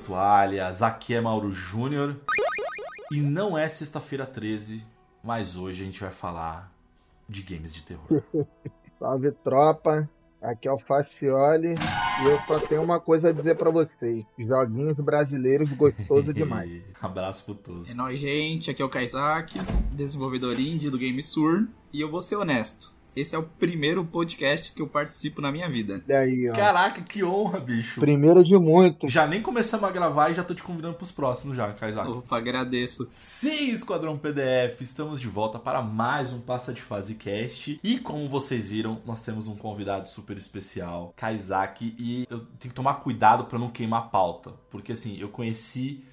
Toalhas, aqui é Mauro Júnior. E não é sexta-feira 13, mas hoje a gente vai falar de games de terror. Salve tropa, aqui é o Facioli e eu só tenho uma coisa a dizer pra vocês: joguinhos brasileiros gostoso demais. Abraço pro Toso. É nóis, gente. Aqui é o Kaizak, desenvolvedor indie do Game Sur. E eu vou ser honesto. Esse é o primeiro podcast que eu participo na minha vida. E aí, ó. Caraca, que honra, bicho. Primeiro de muitos. Já nem começamos a gravar e já tô te convidando pros próximos já, Kaizak. Opa, agradeço. Sim, Esquadrão PDF, estamos de volta para mais um Passa de Fase Cast. E como vocês viram, nós temos um convidado super especial, Kaizaki, e eu tenho que tomar cuidado para não queimar a pauta, porque assim, eu conheci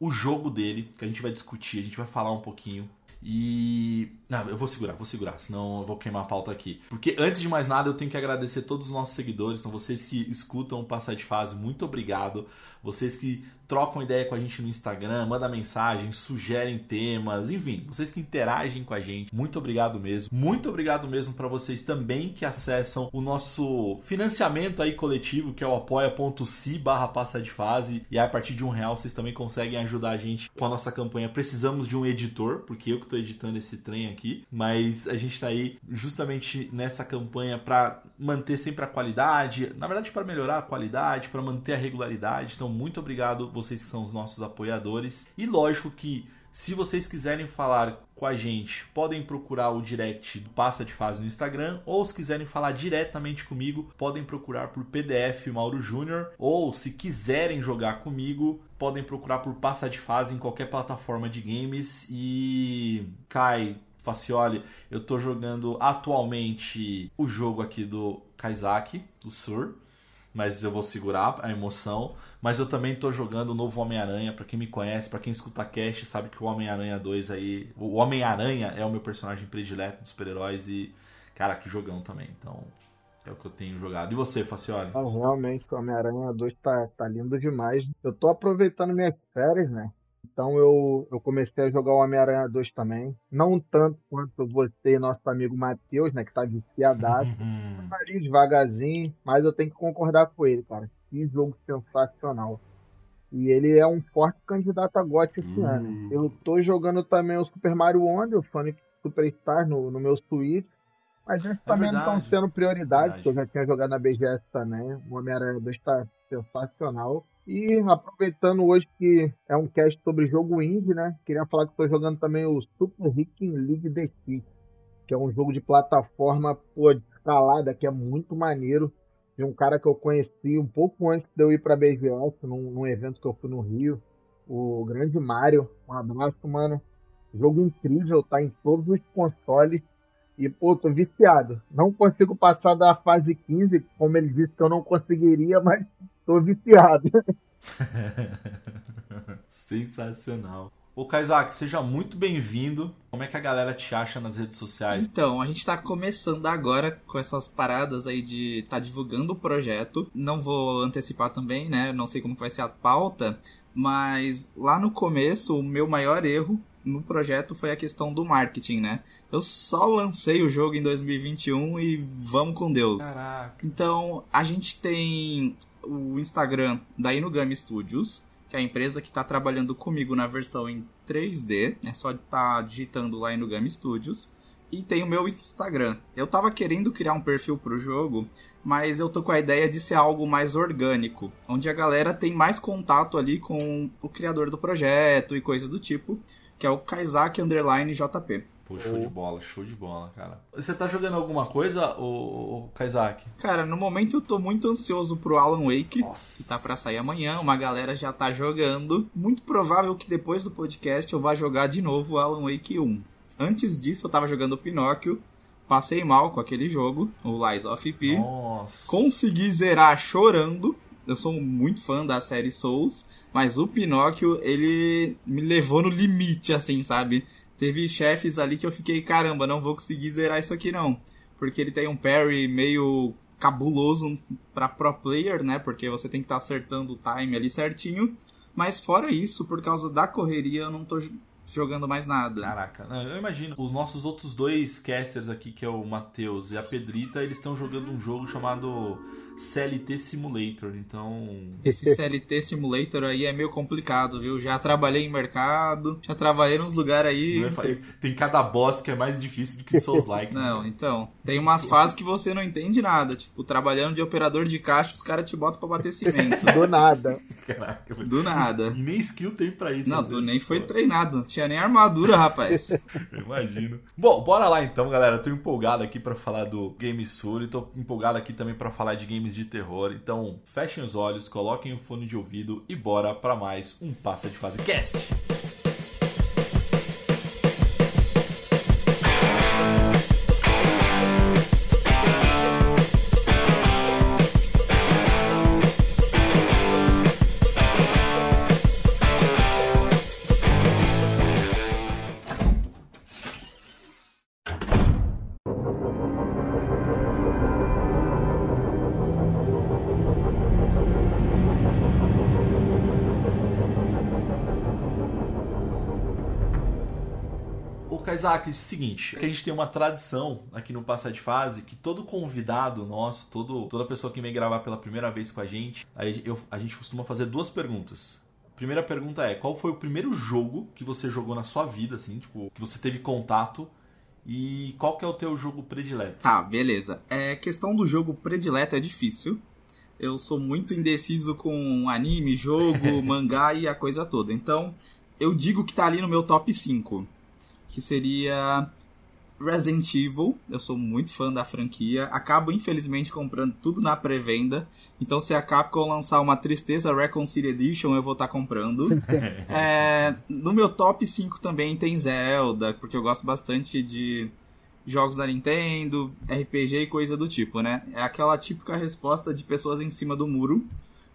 o jogo dele, que a gente vai discutir, a gente vai falar um pouquinho. E. Não, eu vou segurar, vou segurar, senão eu vou queimar a pauta aqui. Porque antes de mais nada, eu tenho que agradecer todos os nossos seguidores, então vocês que escutam o Passar de Fase, muito obrigado. Vocês que trocam ideia com a gente no Instagram, mandam mensagem, sugerem temas, enfim, vocês que interagem com a gente, muito obrigado mesmo. Muito obrigado mesmo para vocês também que acessam o nosso financiamento aí coletivo, que é o apoia.se barra passa de fase. E aí, a partir de um real vocês também conseguem ajudar a gente com a nossa campanha. Precisamos de um editor, porque eu que tô editando esse trem aqui, mas a gente tá aí justamente nessa campanha para manter sempre a qualidade, na verdade para melhorar a qualidade, para manter a regularidade. Então, muito obrigado vocês são os nossos apoiadores. E lógico que se vocês quiserem falar com a gente, podem procurar o direct do Passa de Fase no Instagram, ou se quiserem falar diretamente comigo, podem procurar por PDF Mauro Júnior, ou se quiserem jogar comigo, podem procurar por Passa de Fase em qualquer plataforma de games. E Kai, Facioli, eu tô jogando atualmente o jogo aqui do Kaizaki, do Sur mas eu vou segurar a emoção. Mas eu também tô jogando o novo Homem-Aranha. Pra quem me conhece, pra quem escuta cast, sabe que o Homem-Aranha 2 aí. O Homem-Aranha é o meu personagem predileto dos super-heróis e. Cara, que jogão também. Então, é o que eu tenho jogado. E você, Facioli? Realmente, o Homem-Aranha 2 tá, tá lindo demais. Eu tô aproveitando minhas férias, né? Então eu, eu comecei a jogar o Homem-Aranha 2 também. Não tanto quanto você e nosso amigo Matheus, né? Que tá viciadaço. Hum, ali devagarzinho, mas eu tenho que concordar com ele, cara. Que jogo sensacional. E ele é um forte candidato a GOT esse Hum. ano. Eu tô jogando também o Super Mario Wonder, o Sonic Superstar no, no meu Switch. Mas esses também não estão sendo prioridade, porque eu já tinha jogado na BGS também. O Homem-Aranha 2 tá sensacional. E aproveitando hoje que é um cast sobre jogo indie, né? Queria falar que estou jogando também o Super Hacking League DX, que é um jogo de plataforma pô, de escalada que é muito maneiro. De um cara que eu conheci um pouco antes de eu ir pra BGS, num, num evento que eu fui no Rio. O grande Mario. Um abraço, mano. Jogo incrível, tá em todos os consoles. E, pô, tô viciado. Não consigo passar da fase 15, como ele disse que eu não conseguiria, mas tô viciado. Sensacional. Ô Kaizak, seja muito bem-vindo. Como é que a galera te acha nas redes sociais? Então, a gente tá começando agora com essas paradas aí de tá divulgando o projeto. Não vou antecipar também, né? Não sei como vai ser a pauta, mas lá no começo, o meu maior erro no projeto foi a questão do marketing, né? Eu só lancei o jogo em 2021 e vamos com Deus. Caraca. Então, a gente tem o Instagram da Inugami Studios, que é a empresa que está trabalhando comigo na versão em 3D. É só estar digitando lá Inugami Studios. e tem o meu Instagram. Eu tava querendo criar um perfil pro jogo, mas eu tô com a ideia de ser algo mais orgânico, onde a galera tem mais contato ali com o criador do projeto e coisa do tipo, que é o Kaizak Underline JP. Pô, show de bola, show de bola, cara. Você tá jogando alguma coisa, ô Kaizak? Cara, no momento eu tô muito ansioso pro Alan Wake, Nossa. que tá pra sair amanhã, uma galera já tá jogando. Muito provável que depois do podcast eu vá jogar de novo o Alan Wake 1. Antes disso eu tava jogando Pinóquio, passei mal com aquele jogo, o Lies of P. Nossa. Consegui zerar chorando. Eu sou muito fã da série Souls, mas o Pinóquio, ele me levou no limite, assim, sabe? Teve chefes ali que eu fiquei, caramba, não vou conseguir zerar isso aqui não. Porque ele tem um parry meio cabuloso pra pro player, né? Porque você tem que estar acertando o time ali certinho. Mas fora isso, por causa da correria, eu não tô jogando mais nada. Caraca, eu imagino. Os nossos outros dois casters aqui, que é o Matheus e a Pedrita, eles estão jogando um jogo chamado CLT Simulator. Então. Esse CLT Simulator aí é meio complicado, viu? Já trabalhei em mercado, já trabalhei nos lugares aí. é Tem cada boss que é mais difícil do que Souls Like. Não, então. Tem umas fases que você não entende nada. Tipo, trabalhando de operador de caixa, os caras te botam pra bater cimento. Do nada. Caraca. Do nada. E nem skill tem pra isso. Não, às tu nem foi treinado. Não tinha nem armadura, rapaz. Eu Imagino. Bom, bora lá então, galera. Eu tô empolgado aqui pra falar do Game Sur e tô empolgado aqui também pra falar de games de terror. Então, fechem os olhos, coloquem o fone de ouvido e bora pra mais um Passa de Fase Cast. Kaizak, é o seguinte, que a gente tem uma tradição aqui no Passa de Fase que todo convidado nosso, todo, toda pessoa que vem gravar pela primeira vez com a gente, aí eu- a gente costuma fazer duas perguntas. Primeira pergunta é, qual foi o primeiro jogo que você jogou na sua vida, assim, tipo, que você teve contato e qual que é o teu jogo predileto? Tá, beleza. É, questão do jogo predileto é difícil. Eu sou muito indeciso com anime, jogo, mangá e a coisa toda. Então, eu digo que tá ali no meu top 5. Que seria Resident Evil. Eu sou muito fã da franquia. Acabo, infelizmente, comprando tudo na pré-venda. Então, se a Capcom lançar uma Tristeza Reconcile Edition, eu vou estar comprando. É, no meu top 5 também tem Zelda, porque eu gosto bastante de jogos da Nintendo, RPG e coisa do tipo, né? É aquela típica resposta de pessoas em cima do muro.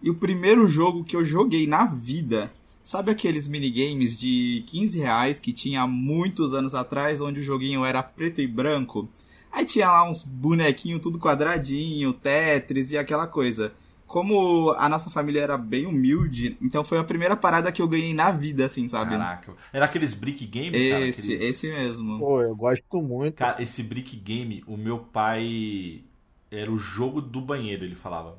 E o primeiro jogo que eu joguei na vida, sabe aqueles minigames de 15 reais que tinha há muitos anos atrás, onde o joguinho era preto e branco? Aí tinha lá uns bonequinhos tudo quadradinho, Tetris e aquela coisa. Como a nossa família era bem humilde, então foi a primeira parada que eu ganhei na vida, assim, sabe? Caraca. Era aqueles brick game, cara? Esse, aqueles- esse mesmo. Pô, eu gosto muito. Cara, esse brick game, o meu pai era o jogo do banheiro, ele falava.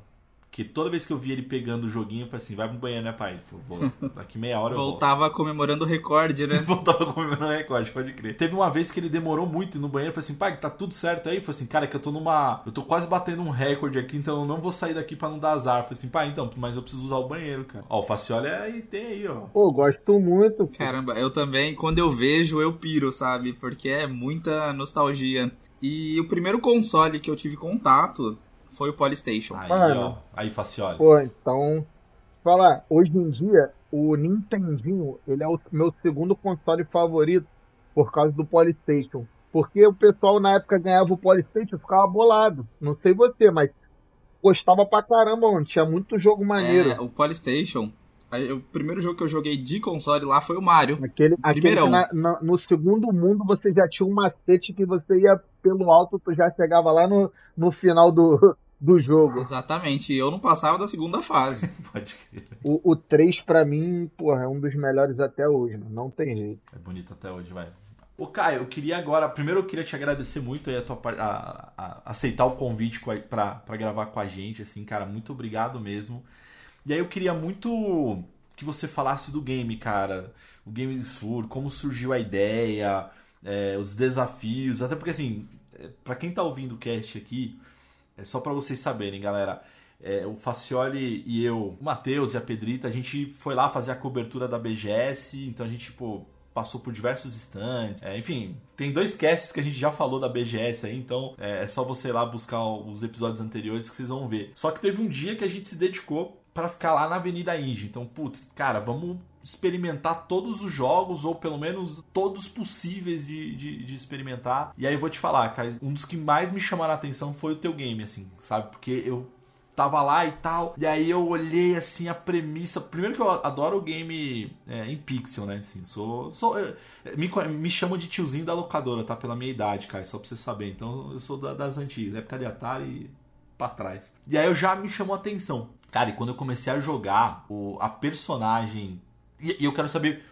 Que toda vez que eu via ele pegando o joguinho, eu falei assim, vai pro banheiro, né, pai? Ele falou, vou, daqui meia hora eu volto. Voltava comemorando o recorde, né? Voltava comemorando o recorde, pode crer. Teve uma vez que ele demorou muito no banheiro, eu falei assim, pai, tá tudo certo aí? Eu falei assim, cara, que eu tô numa. Eu tô quase batendo um recorde aqui, então eu não vou sair daqui pra não dar azar. Eu falei assim, pai, então, mas eu preciso usar o banheiro, cara. Ó, o Facioli aí tem aí, ó. Pô, gosto muito. pô. Caramba, eu também, quando eu vejo, eu piro, sabe? Porque é muita nostalgia. E o primeiro console que eu tive contato foi o Polystation. Aí, Mano. ó. Aí, Facioli. Pô, então. Falar, hoje em dia, o Nintendinho, ele é o meu segundo console favorito por causa do Polystation. Porque o pessoal na época ganhava o Polystation e ficava bolado. Não sei você, mas gostava pra caramba, mano. Tinha muito jogo maneiro. É, o Polystation, o primeiro jogo que eu joguei de console lá foi o Mario. Aquele, aquele Primeirão. que na- na- no segundo mundo você já tinha um macete que você ia pelo alto, tu já chegava lá no, no final do, do jogo. Exatamente, e eu não passava da segunda fase. Pode crer. O, o 3 pra mim, porra, é um dos melhores até hoje, mano. não tem jeito. É bonito até hoje, vai. Ô, Caio, eu queria agora. Primeiro eu queria te agradecer muito aí a tua a, a- aceitar o convite com a- pra, pra gravar com a gente, assim, cara. Muito obrigado mesmo. E aí eu queria muito que você falasse do game, cara. O Game Sur, como surgiu a ideia. é, os desafios, até porque assim, é, para quem tá ouvindo o cast aqui, é só para vocês saberem, galera. É, o Facioli e eu, o Matheus e a Pedrita, a gente foi lá fazer a cobertura da BGS, então a gente, tipo, passou por diversos stands. É, enfim, tem dois casts que a gente já falou da BGS aí, então é, é só você ir lá buscar os episódios anteriores que vocês vão ver. Só que teve um dia que a gente se dedicou para ficar lá na Avenida Indy. Então, putz, cara, vamos experimentar todos os jogos, ou pelo menos todos possíveis de, de, de, experimentar. E aí eu vou te falar, cara, um dos que mais me chamaram a atenção foi o teu game, assim, sabe? Porque eu tava lá e tal. E aí eu olhei assim a premissa. Primeiro que eu adoro o game é, em pixel, né? Assim, sou. sou me, me chamam de tiozinho da locadora, tá? Pela minha idade, cara, só pra você saber. Então eu sou da, das antigas, época de Atari pra trás. E aí eu já me chamou a atenção. Cara, e quando eu comecei a jogar, o, a personagem. E, e eu quero saber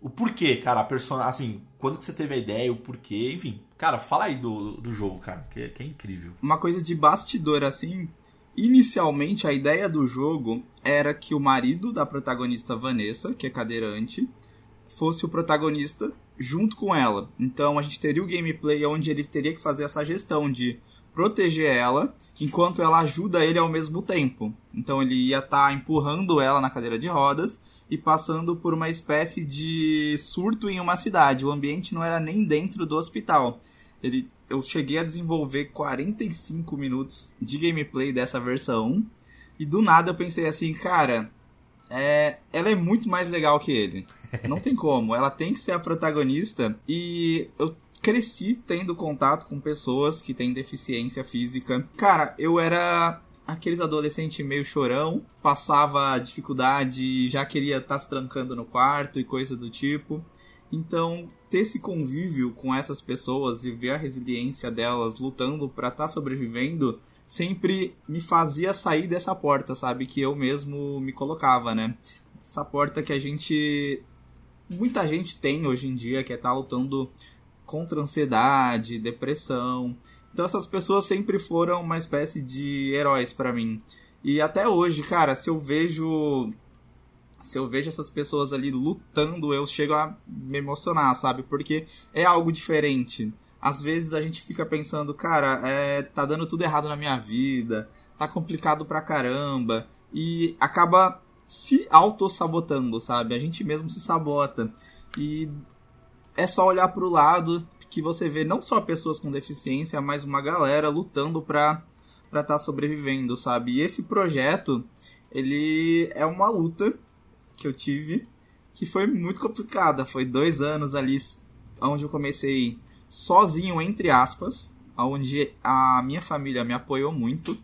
o porquê, cara, a personagem. Assim, quando que você teve a ideia, o porquê, enfim. Cara, fala aí do, do jogo, cara, que, que é incrível. Uma coisa de bastidor, assim, Inicialmente, a ideia do jogo era que o marido da protagonista Vanessa, que é cadeirante, fosse o protagonista junto com ela. Então a gente teria o gameplay onde ele teria que fazer essa gestão de proteger ela enquanto ela ajuda ele ao mesmo tempo. Então ele ia estar tá empurrando ela na cadeira de rodas e passando por uma espécie de surto em uma cidade. O ambiente não era nem dentro do hospital. Ele eu cheguei a desenvolver 45 minutos de gameplay dessa versão. E do nada eu pensei assim, cara, é, ela é muito mais legal que ele. Não tem como. Ela tem que ser a protagonista. E eu cresci tendo contato com pessoas que têm deficiência física. Cara, eu era aqueles adolescentes meio chorão, passava dificuldade, já queria estar tá se trancando no quarto e coisa do tipo. Então, ter esse convívio com essas pessoas e ver a resiliência delas lutando para estar tá sobrevivendo sempre me fazia sair dessa porta, sabe? Que eu mesmo me colocava, né? Essa porta que a gente. Muita gente tem hoje em dia, que é estar tá lutando contra ansiedade, depressão. Então essas pessoas sempre foram uma espécie de heróis para mim. E até hoje, cara, se eu vejo se eu vejo essas pessoas ali lutando, eu chego a me emocionar, sabe? Porque é algo diferente. Às vezes a gente fica pensando, cara, é, tá dando tudo errado na minha vida, tá complicado pra caramba, e acaba se auto-sabotando, sabe? A gente mesmo se sabota. E é só olhar pro lado que você vê não só pessoas com deficiência, mas uma galera lutando pra estar tá sobrevivendo, sabe? E esse projeto, ele é uma luta que eu tive que foi muito complicada. Foi dois anos ali onde eu comecei sozinho, entre aspas, onde a minha família me apoiou muito.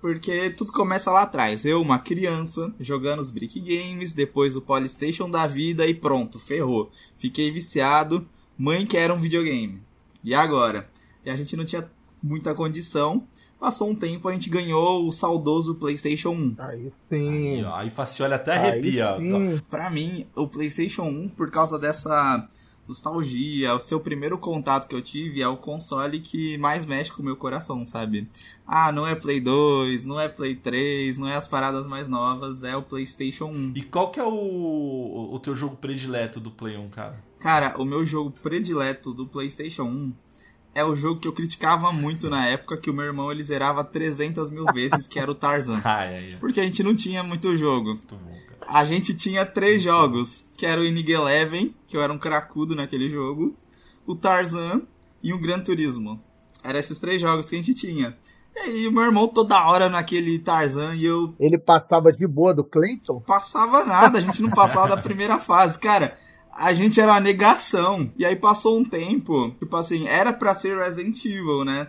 Porque tudo começa lá atrás. Eu, uma criança, jogando os Brick Games, depois o Polystation da vida e pronto, ferrou. Fiquei viciado, mãe quer um videogame. E agora? E a gente não tinha muita condição. Passou um tempo, a gente ganhou o saudoso PlayStation 1. Aí sim. Aí, ó, aí até arrepia. Aí, pra mim, o PlayStation 1, por causa dessa nostalgia, o seu primeiro contato que eu tive é o console que mais mexe com o meu coração, sabe? Ah, não é Play 2, não é Play 3, não é as paradas mais novas, é o PlayStation 1. E qual que é o, o teu jogo predileto do Play 1, cara? Cara, o meu jogo predileto do PlayStation 1 é o jogo que eu criticava muito na época, que o meu irmão ele zerava 300 mil vezes, que era o Tarzan. Porque a gente não tinha muito jogo. a gente tinha três jogos, que era o Inig Eleven, que eu era um cracudo naquele jogo, o Tarzan e o Gran Turismo. Eram esses três jogos que a gente tinha. E aí, o meu irmão toda hora naquele Tarzan e eu. Ele passava de boa do Clayton? Passava nada, a gente não passava da primeira fase. Cara, a gente era uma negação. E aí passou um tempo, tipo assim, era para ser Resident Evil, né?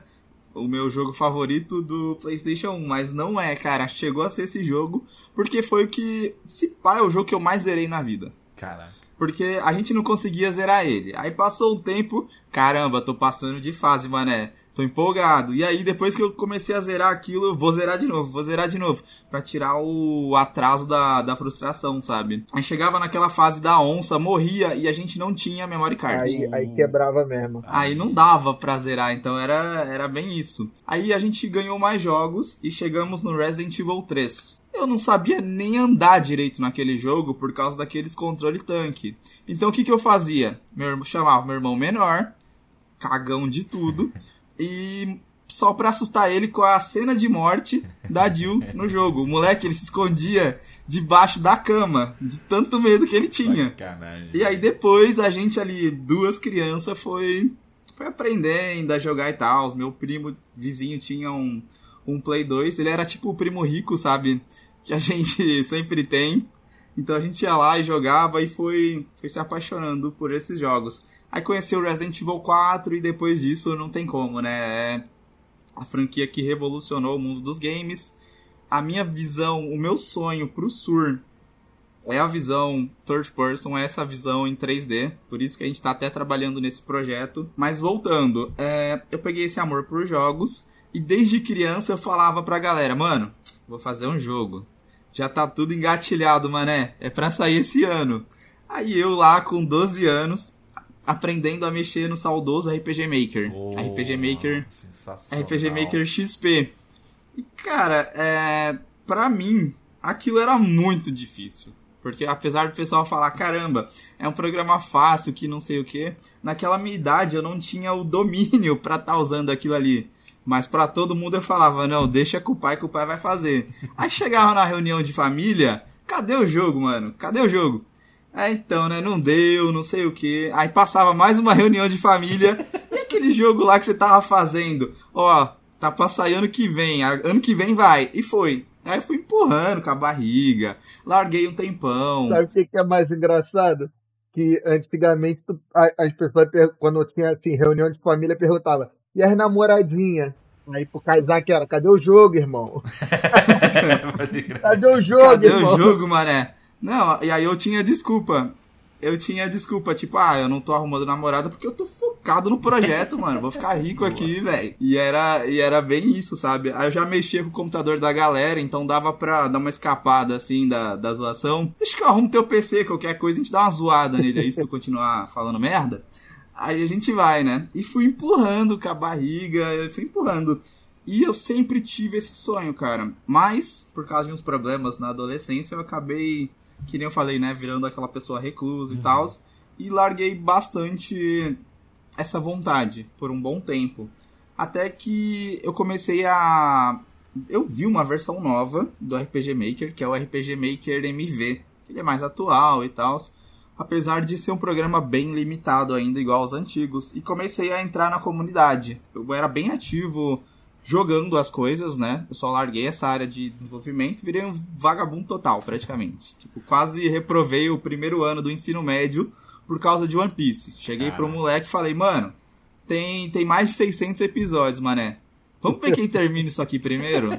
O meu jogo favorito do PlayStation 1, mas não é, cara. Chegou a ser esse jogo porque foi o que, se pá, é o jogo que eu mais zerei na vida. Caraca. Porque a gente não conseguia zerar ele. Aí passou um tempo, caramba, tô passando de fase, mané. Tô empolgado. E aí, depois que eu comecei a zerar aquilo, vou zerar de novo, vou zerar de novo. para tirar o atraso da, da frustração, sabe? Aí chegava naquela fase da onça, morria e a gente não tinha memory card. Aí, aí quebrava mesmo. Aí não dava pra zerar, então era, era bem isso. Aí a gente ganhou mais jogos e chegamos no Resident Evil 3. Eu não sabia nem andar direito naquele jogo por causa daqueles controle tanque. Então o que, que eu fazia? Meu, irmão- chamava meu irmão menor, cagão de tudo, e só pra assustar ele com a cena de morte da Jill no jogo. O moleque, ele se escondia debaixo da cama, de tanto medo que ele tinha. Sacanagem. E aí depois a gente ali, duas crianças, foi, foi aprendendo a jogar e tal. Meu primo vizinho tinha um, um Play 2. Ele era tipo o primo rico, sabe? Que a gente sempre tem. Então a gente ia lá e jogava e foi, foi se apaixonando por esses jogos. Aí conheceu Resident Evil 4 e depois disso não tem como, né? É a franquia que revolucionou o mundo dos games. A minha visão, o meu sonho pro Sur é a visão third person, é essa visão em 3D. Por isso que a gente tá até trabalhando nesse projeto. Mas voltando, é, eu peguei esse amor por jogos e desde criança eu falava pra galera, mano, vou fazer um jogo. Já tá tudo engatilhado, mané. É pra sair esse ano. Aí eu lá com 12 anos, aprendendo a mexer no saudoso RPG Maker. Oh, RPG Maker. RPG Maker XP. E, cara, é, pra mim, aquilo era muito difícil. Porque apesar do pessoal falar, caramba, é um programa fácil, que não sei o que, naquela minha idade eu não tinha o domínio pra estar usando aquilo ali. Mas pra todo mundo eu falava, não, deixa com o pai que o pai vai fazer. Aí chegava na reunião de família, cadê o jogo, mano? Cadê o jogo? É, então, né? Não deu, não sei o que. Aí passava mais uma reunião de família. e aquele jogo lá que você tava fazendo? Ó, tá pra sair ano que vem. Ano que vem vai. E foi. Aí eu fui empurrando com a barriga. Larguei um tempão. Sabe o que, é mais engraçado? Que antigamente as pessoas, quando tinha assim, reunião de família, perguntavam, e as namoradinhas? Aí pro Kaisak era, cadê o jogo, irmão? Cadê o jogo, Cadê irmão? o jogo, mané? Não, e aí eu tinha desculpa. Eu tinha desculpa, tipo, ah, eu não tô arrumando namorada porque eu tô focado no projeto, mano. Vou ficar rico aqui, velho. E era, e era bem isso, sabe? Aí eu já mexia com o computador da galera, então dava pra dar uma escapada, assim, da, da zoação. Deixa que eu arrumo teu PC, qualquer coisa, a gente dá uma zoada nele aí, se tu continuar falando merda. Aí a gente vai, né? E fui empurrando com a barriga, fui empurrando. E eu sempre tive esse sonho, cara. Mas, por causa de uns problemas na adolescência, eu acabei, que nem eu falei, né? Virando aquela pessoa reclusa e tal. E larguei bastante essa vontade por um bom tempo. Até que eu comecei a. Eu vi uma versão nova do RPG Maker, que é o RPG Maker MV. que Ele é mais atual e tal. Apesar de ser um programa bem limitado ainda, igual aos antigos. E comecei a entrar na comunidade. Eu era bem ativo jogando as coisas, né? Eu só larguei essa área de desenvolvimento e virei um vagabundo total, praticamente. Tipo, quase reprovei o primeiro ano do ensino médio por causa de One Piece. Cheguei pro Caraca. moleque e falei, mano, tem, tem mais de 600 episódios, mané. Vamos ver quem termina isso aqui primeiro?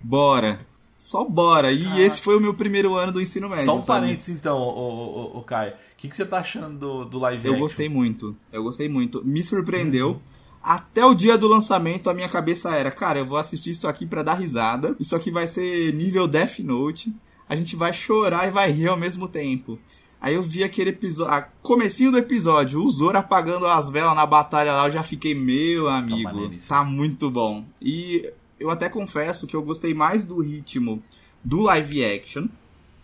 Bora. Só bora. E esse foi o meu primeiro ano do ensino médio. Só um sabe? parênteses então, o, o, Kai. O que, que você tá achando do, do live Eu action? gostei muito. Eu gostei muito. Me surpreendeu. Até o dia do lançamento, a minha cabeça era, cara, eu vou assistir isso aqui pra dar risada. Isso aqui vai ser nível Death Note. A gente vai chorar e vai rir ao mesmo tempo. Aí eu vi aquele episódio, comecinho do episódio, o Zoro apagando as velas na batalha lá, eu já fiquei, meu amigo, maneiríssimo. tá muito bom. E eu até confesso que eu gostei mais do ritmo do live action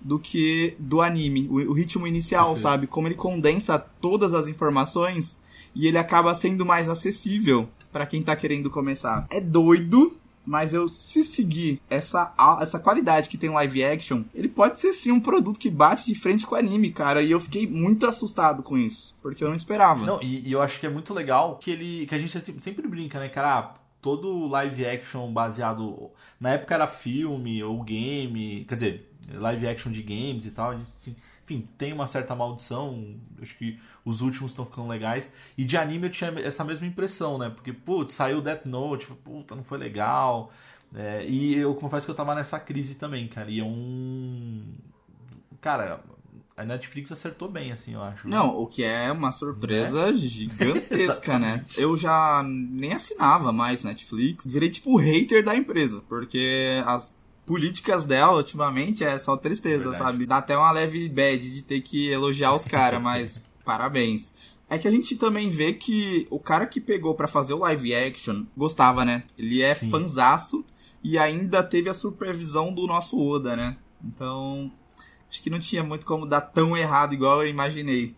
do que do anime. O, o ritmo inicial, Perfeito. sabe? Como ele condensa todas as informações e ele acaba sendo mais acessível pra quem tá querendo começar. É doido, mas eu se seguir essa, essa qualidade que tem o live action, ele pode ser sim um produto que bate de frente com o anime, cara. E eu fiquei muito assustado com isso, porque eu não esperava. Não, e, e eu acho que é muito legal que ele. que a gente sempre, sempre brinca, né, cara? Todo live action baseado. Na época era filme ou game. Quer dizer, live action de games e tal. Enfim, tem uma certa maldição. Acho que os últimos estão ficando legais. E de anime eu tinha essa mesma impressão, né? Porque, putz, saiu Death Note, puta, não foi legal. É, e eu confesso que eu tava nessa crise também, cara. E é um. Cara, a Netflix acertou bem, assim, eu acho. Não, o que é uma surpresa gigantesca, né? Eu já nem assinava mais Netflix, virei tipo o hater da empresa, porque as políticas dela ultimamente é só tristeza, Verdade. sabe? Dá até uma leve bad de ter que elogiar os caras, mas parabéns. É que a gente também vê que o cara que pegou pra fazer o live action gostava, né? Ele é Sim. fanzaço e ainda teve a supervisão do nosso Oda, né? Então, acho que não tinha muito como dar tão errado igual eu imaginei.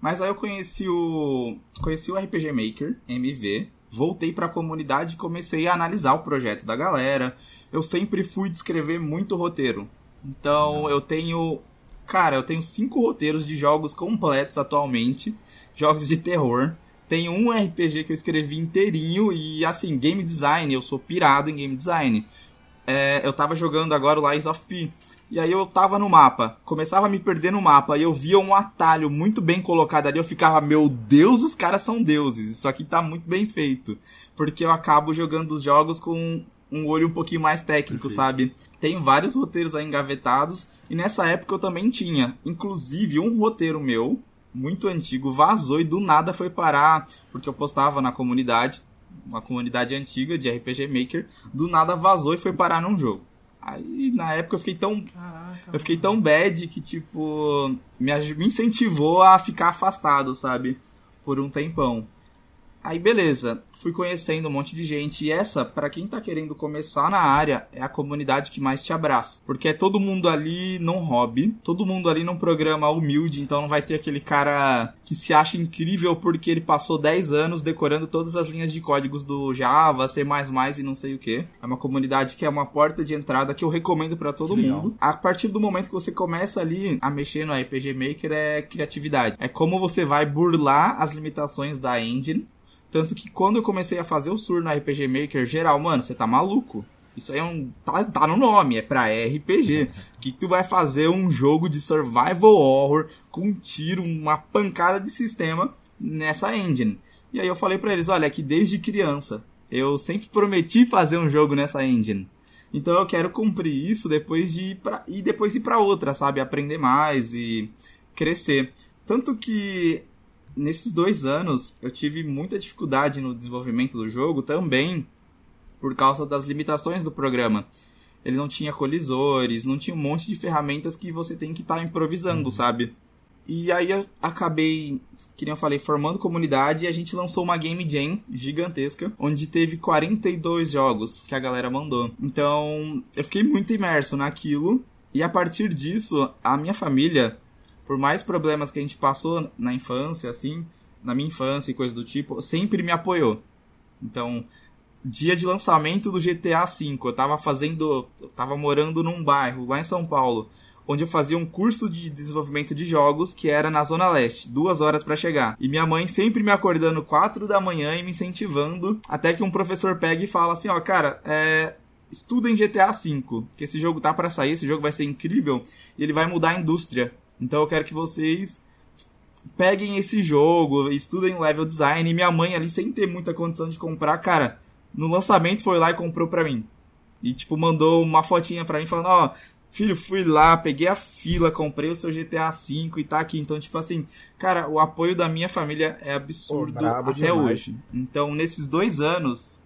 Mas aí eu conheci o conheci o RPG Maker MV, voltei para a comunidade e comecei a analisar o projeto da galera. Eu sempre fui descrever muito roteiro. Então eu tenho, cara, eu tenho cinco roteiros de jogos completos atualmente, jogos de terror. Tenho um RPG que eu escrevi inteirinho e assim, game design, eu sou pirado em game design. É, eu tava jogando agora o Lies of P. E aí eu tava no mapa, começava a me perder no mapa, e eu via um atalho muito bem colocado ali, eu ficava, meu Deus, os caras são deuses, isso aqui tá muito bem feito. Porque eu acabo jogando os jogos com um olho um pouquinho mais técnico, Perfeito. sabe? Tem vários roteiros aí engavetados, e nessa época eu também tinha, inclusive um roteiro meu, muito antigo, vazou e do nada foi parar, porque eu postava na comunidade, uma comunidade antiga de RPG Maker, do nada vazou e foi parar num jogo. Aí na época eu fiquei tão. Caraca, eu fiquei tão bad que, tipo, me, me incentivou a ficar afastado, sabe? Por um tempão. Aí beleza, fui conhecendo um monte de gente. E essa, para quem tá querendo começar na área, é a comunidade que mais te abraça, porque é todo mundo ali num hobby, todo mundo ali num programa humilde, então não vai ter aquele cara que se acha incrível porque ele passou 10 anos decorando todas as linhas de códigos do Java, C++ e não sei o que. É uma comunidade que é uma porta de entrada que eu recomendo para todo mundo. A partir do momento que você começa ali a mexer no RPG Maker é criatividade. É como você vai burlar as limitações da engine tanto que quando eu comecei a fazer o sur no RPG Maker geral, mano, você tá maluco. Isso aí é um. Tá, tá no nome, é pra RPG. que tu vai fazer um jogo de survival horror com um tiro, uma pancada de sistema nessa engine. E aí eu falei para eles, olha, que desde criança eu sempre prometi fazer um jogo nessa engine. Então eu quero cumprir isso depois de ir pra, e depois ir para outra, sabe, aprender mais e crescer. Tanto que nesses dois anos eu tive muita dificuldade no desenvolvimento do jogo também por causa das limitações do programa. Ele não tinha colisores, não tinha um monte de ferramentas que você tem que estar tá improvisando, uhum. sabe? E aí eu acabei, que nem eu falei, formando comunidade e a gente lançou uma Game Jam gigantesca, onde teve 42 jogos que a galera mandou. Então eu fiquei muito imerso naquilo. E a partir disso, a minha família por mais problemas que a gente passou na infância, assim, na minha infância e coisas do tipo, sempre me apoiou. Então, dia de lançamento do GTA V, eu tava fazendo, eu tava morando num bairro lá em São Paulo, onde eu fazia um curso de desenvolvimento de jogos que era na Zona Leste, duas horas para chegar. E minha mãe sempre me acordando quatro da manhã e me incentivando, até que um professor pega e fala assim, ó, cara, é, estuda em GTA V, que esse jogo tá para sair, esse jogo vai ser incrível e ele vai mudar a indústria então eu quero que vocês peguem esse jogo, estudem level design. E minha mãe ali, sem ter muita condição de comprar, cara, no lançamento foi lá e comprou pra mim. E, tipo, mandou uma fotinha pra mim falando, ó, oh, filho, fui lá, peguei a fila, comprei o seu GTA V e tá aqui. Então, tipo assim, cara, o apoio da minha família é absurdo Pô, até demais. hoje. Então, nesses dois anos,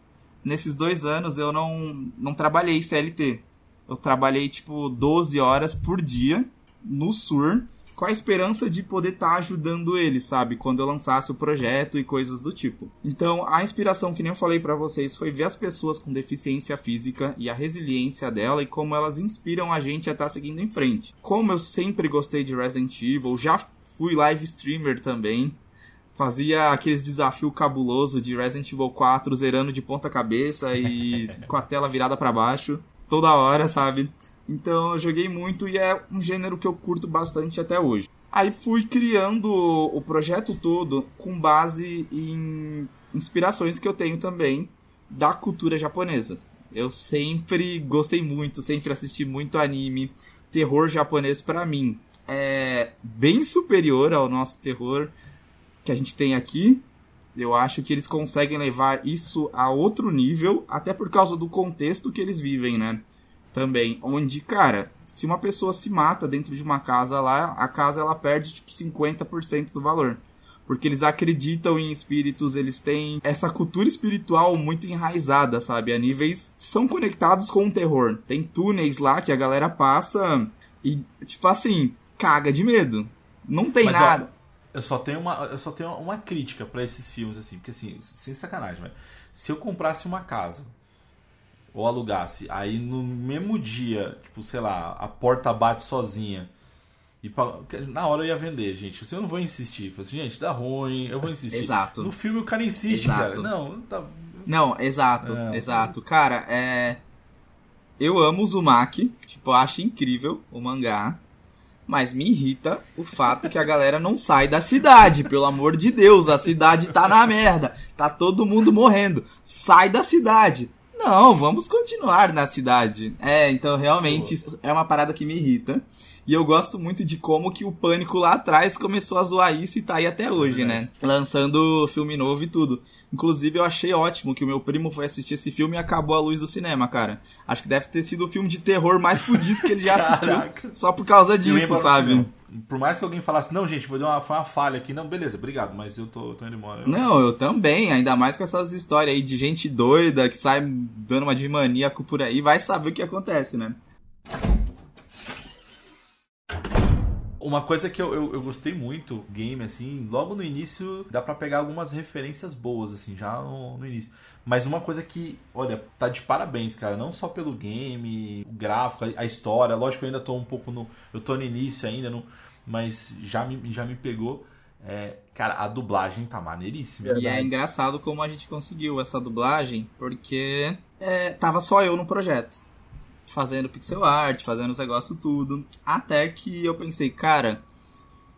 nesses dois anos eu não, não trabalhei CLT. Eu trabalhei, tipo, 12 horas por dia no Sur com a esperança de poder estar tá ajudando eles, sabe? Quando eu lançasse o projeto e coisas do tipo. Então, a inspiração que nem eu falei para vocês foi ver as pessoas com deficiência física e a resiliência dela e como elas inspiram a gente a estar tá seguindo em frente. Como eu sempre gostei de Resident Evil, já fui live streamer também. Fazia aqueles desafios cabuloso de Resident Evil 4 zerando de ponta cabeça e com a tela virada para baixo toda hora, sabe? Então eu joguei muito e é um gênero que eu curto bastante até hoje. Aí fui criando o projeto todo com base em inspirações que eu tenho também da cultura japonesa. Eu sempre gostei muito, sempre assisti muito anime. Terror japonês para mim é bem superior ao nosso terror que a gente tem aqui. Eu acho que eles conseguem levar isso a outro nível, até por causa do contexto que eles vivem, né? Também, onde, cara, se uma pessoa se mata dentro de uma casa lá, a casa ela perde tipo 50% do valor. Porque eles acreditam em espíritos, eles têm essa cultura espiritual muito enraizada, sabe? A níveis são conectados com o terror. Tem túneis lá que a galera passa e tipo assim, caga de medo. Não tem Mas, nada. Ó, eu só tenho uma eu só tenho uma crítica para esses filmes assim, porque assim, sem sacanagem, velho Se eu comprasse uma casa ou alugasse, aí no mesmo dia, tipo, sei lá, a porta bate sozinha. E pra- na hora eu ia vender, gente. Assim, eu não vou insistir. Falei assim, gente, dá ruim, eu vou insistir. Exato. No filme o cara insiste, Exato. cara. Não, tá. Não, exato, É. exato. Cara, é. Eu amo o Uzumaki, tipo, eu acho incrível o mangá. Mas me irrita o fato que a galera não sai da cidade, pelo amor de Deus, a cidade tá na merda, tá todo mundo morrendo. Sai da cidade. Não, vamos continuar na cidade. É, então realmente isso é uma parada que me irrita. E eu gosto muito de como que o Pânico lá atrás começou a zoar isso e tá aí até hoje, né? Lançando filme novo e tudo. Inclusive, eu achei ótimo que o meu primo foi assistir esse filme e acabou a luz do cinema, cara. Acho que deve ter sido o filme de terror mais fudido que ele já assistiu. Só por causa disso, sabe? Por mais que alguém falasse, não, gente, foi uma, foi uma falha aqui. Não, beleza, obrigado, mas eu tô, tô indo embora. Eu- Não, eu também, ainda mais com essas histórias aí de gente doida que sai dando uma de maníaco por aí, vai saber o que acontece, né? Uma coisa que eu, eu, eu gostei muito, game, assim, logo no início dá pra pegar algumas referências boas, assim, já no, no início. Mas uma coisa que, olha, tá de parabéns, cara. Não só pelo game, o gráfico, a, a história. Lógico eu ainda tô um pouco no. Eu tô no início ainda, no, mas já me, já me pegou. É, cara, a dublagem tá maneiríssima. E é engraçado como a gente conseguiu essa dublagem, porque é, tava só eu no projeto. Fazendo pixel art, fazendo os negócios tudo. Até que eu pensei, cara,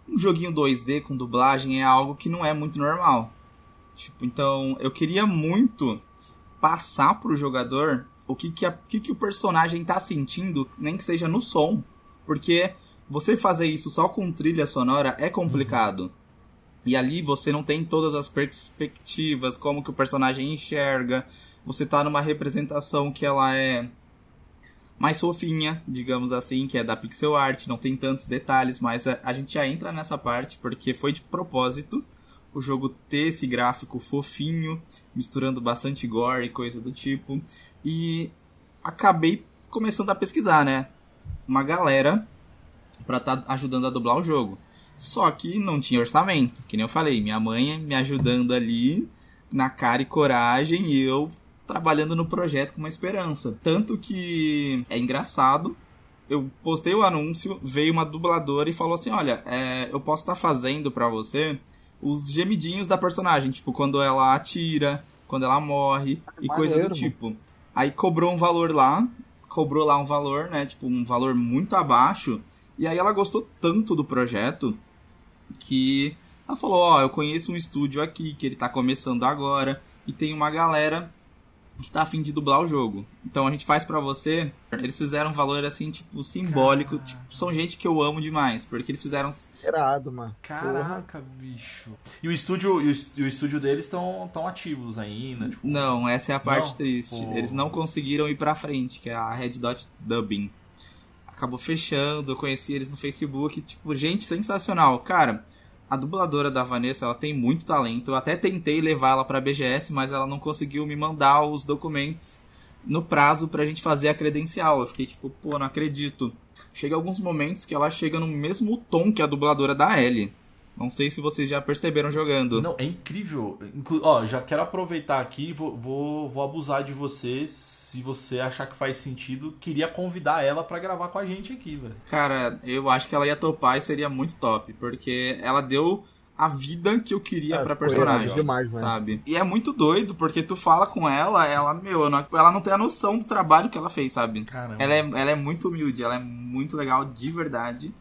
um joguinho 2D com dublagem é algo que não é muito normal. Tipo, então eu queria muito passar pro jogador o que, que, a- que, que o personagem tá sentindo, nem que seja no som. Porque você fazer isso só com trilha sonora é complicado. E ali você não tem todas as perspectivas, como que o personagem enxerga. Você tá numa representação que ela é mais fofinha, digamos assim, que é da pixel art, não tem tantos detalhes, mas a, a gente já entra nessa parte porque foi de propósito o jogo ter esse gráfico fofinho, misturando bastante gore e coisa do tipo. E acabei começando a pesquisar, né? Uma galera pra estar ajudando a dublar o jogo. Só que não tinha orçamento, que nem eu falei, minha mãe me ajudando ali na cara e coragem e eu trabalhando no projeto com uma esperança. Tanto que é engraçado. Eu postei o anúncio, veio uma dubladora e falou assim: Olha, é, eu posso estar fazendo pra você os gemidinhos da personagem, tipo, quando ela atira, quando ela morre e coisa do Maneiro, tipo. Aí cobrou um valor lá, cobrou lá um valor, né? Tipo, um valor muito abaixo. E aí ela gostou tanto do projeto que ela falou, ó, eu conheço um estúdio aqui que ele tá começando agora e tem uma galera que tá afim de dublar o jogo. Então a gente faz pra você. Eles fizeram um valor assim, tipo, simbólico. Tipo, são gente que eu amo demais, porque eles fizeram Irado, mano. Caraca, bicho. E o estúdio, e o, est- e o estúdio deles estão tão ativos ainda, tipo, Não, essa é a parte Não? triste. Pô. Eles não conseguiram ir pra frente, que é a Red Dot Dubbing. Acabou fechando, eu conheci eles no Facebook, tipo, gente sensacional. Cara, a dubladora da Vanessa, ela tem muito talento. Eu até tentei levá-la pra BGS, mas ela não conseguiu me mandar os documentos no prazo pra gente fazer a credencial. Eu fiquei tipo, pô, não acredito. Chega alguns momentos que ela chega no mesmo tom que a dubladora da Ellie. Não sei se vocês já perceberam jogando. Não, é incrível. Inclu ó, já quero aproveitar aqui, vou, vou, vou abusar de você. Se você achar que faz sentido, queria convidar ela pra gravar com a gente aqui, velho. Cara, eu acho que ela ia topar e seria muito top, porque ela deu a vida que eu queria É, pra personagem, irado demais, mano. sabe? E é muito doido, porque tu fala com ela, ela, meu, não- ela não tem a noção do trabalho que ela fez, sabe? Caramba. Ela é, ela é muito humilde, ela é muito legal de verdade.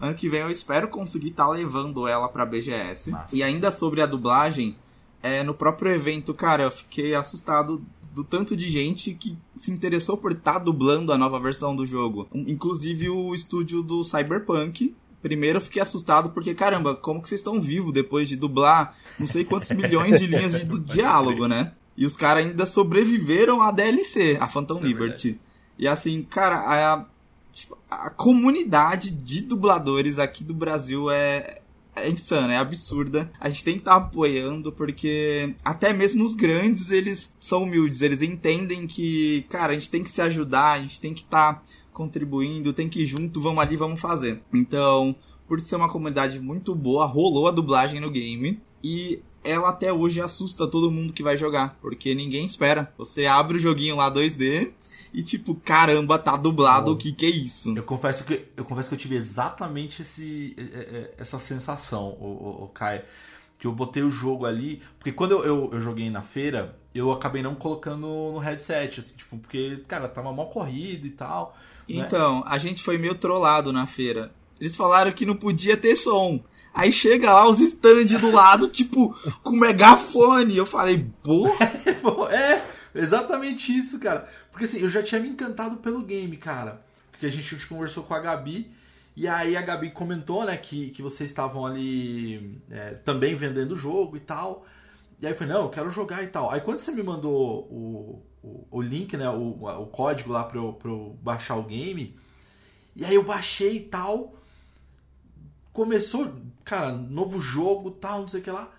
Ano que vem eu espero conseguir estar levando ela pra BGS. Massa. E ainda sobre a dublagem, é, no próprio evento, cara, eu fiquei assustado do tanto de gente que se interessou por estar dublando a nova versão do jogo. Inclusive o estúdio do Cyberpunk. Primeiro eu fiquei assustado porque, caramba, como que vocês estão vivos depois de dublar não sei quantos milhões de linhas de diálogo, né? E os caras ainda sobreviveram à DLC, a Phantom É Liberty. E assim, cara, a, a comunidade de dubladores aqui do Brasil é, é insana, é absurda. A gente tem que estar apoiando porque até mesmo os grandes, eles são humildes, eles entendem que, cara, a gente tem que se ajudar, a gente tem que estar contribuindo, tem que ir junto, vamos ali, vamos fazer. Então, por ser uma comunidade muito boa, rolou a dublagem no game e ela até hoje assusta todo mundo que vai jogar, porque ninguém espera. Você abre o joguinho lá 2D e tipo, caramba, tá dublado, o que que é isso? Eu confesso que eu confesso que eu tive exatamente esse, é, é, essa sensação, o, o, o Kai. Que eu botei o jogo ali. Porque quando eu, eu, eu joguei na feira, eu acabei não colocando no headset, assim, tipo, porque, cara, tava mal corrido e tal. né? Então, a gente foi meio trollado na feira. Eles falaram que não podia ter som. Aí chega lá os stands do lado, tipo, com megafone. Eu falei, porra. Pô, é, exatamente isso, cara. Porque assim, eu já tinha me encantado pelo game, cara. Porque a gente conversou com a Gabi. E aí a Gabi comentou, né, que, que vocês estavam ali é, também vendendo o jogo e tal. E aí eu falei, não, eu quero jogar e tal. Aí quando você me mandou o, o, o link, né, o, o código lá pra eu, pra eu baixar o game. E aí eu baixei e tal. Começou, cara, novo jogo tal, não sei o que lá.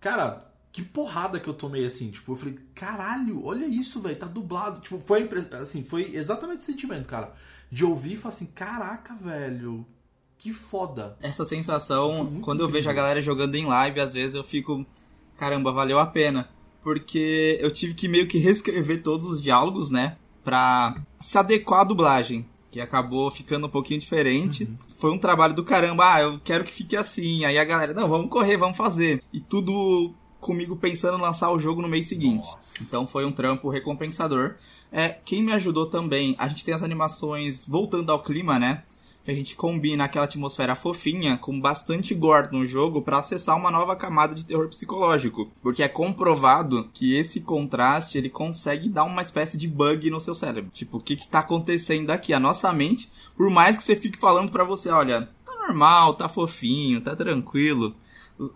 Cara, que porrada que eu tomei assim. Tipo, eu falei, caralho, olha isso, velho, tá dublado. Tipo, foi assim, foi exatamente esse sentimento, cara. De ouvir e falar assim, caraca, velho, que foda. Essa sensação, quando eu vejo a galera jogando em live, às vezes eu fico, caramba, valeu a pena. Porque eu tive que meio que reescrever todos os diálogos, né? Pra se adequar à dublagem. Que acabou ficando um pouquinho diferente. Foi um trabalho do caramba. Ah, eu quero que fique assim. Aí a galera, não, vamos correr, vamos fazer. E tudo comigo pensando em lançar o jogo no mês seguinte. Nossa. Então foi um trampo recompensador. É, quem me ajudou também, a gente tem as animações voltando ao clima, né? Que a gente combina aquela atmosfera fofinha com bastante gore no jogo pra acessar uma nova camada de terror psicológico. Porque é comprovado que esse contraste ele consegue dar uma espécie de bug no seu cérebro. Tipo, o que que tá acontecendo aqui? A nossa mente, por mais que você fique falando pra você, olha, tá normal, tá fofinho, tá tranquilo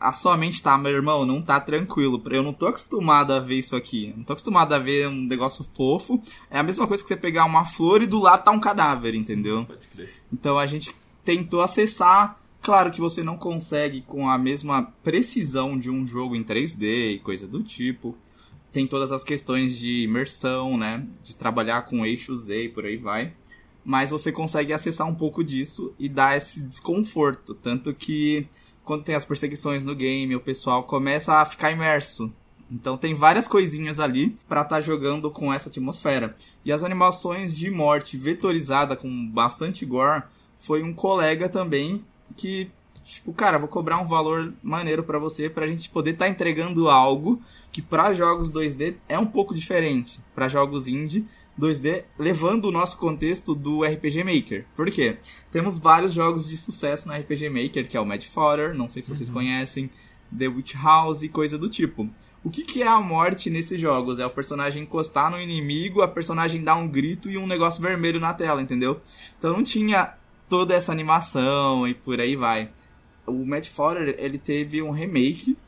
a sua mente tá, meu irmão, não tá tranquilo. Eu não tô acostumado a ver isso aqui. Não tô acostumado a ver um negócio fofo. É a mesma coisa que você pegar uma flor e do lado tá um cadáver, entendeu? Pode crer. Então a gente tentou acessar. Claro que você não consegue com a mesma precisão de um jogo em 3D e coisa do tipo. Tem todas as questões de imersão, né? De trabalhar com eixo Z e por aí vai. Mas você consegue acessar um pouco disso e dar esse desconforto. Tanto que quando tem as perseguições no game, o pessoal começa a ficar imerso. Então tem várias coisinhas ali pra estar jogando com essa atmosfera. E as animações de morte vetorizada com bastante gore foi um colega também que tipo, cara, vou cobrar um valor maneiro pra você pra gente poder estar entregando algo que pra jogos 2D é um pouco diferente. Pra jogos indie 2D, levando o nosso contexto do RPG Maker. Por quê? Temos vários jogos de sucesso na RPG Maker, que é o Mad Fodder, não sei se vocês conhecem, The Witch House e coisa do tipo. O que, que é a morte nesses jogos? É o personagem encostar no inimigo, a personagem dar um grito e um negócio vermelho na tela, entendeu? Então não tinha toda essa animação e por aí vai. O Mad Fodder, ele teve um remake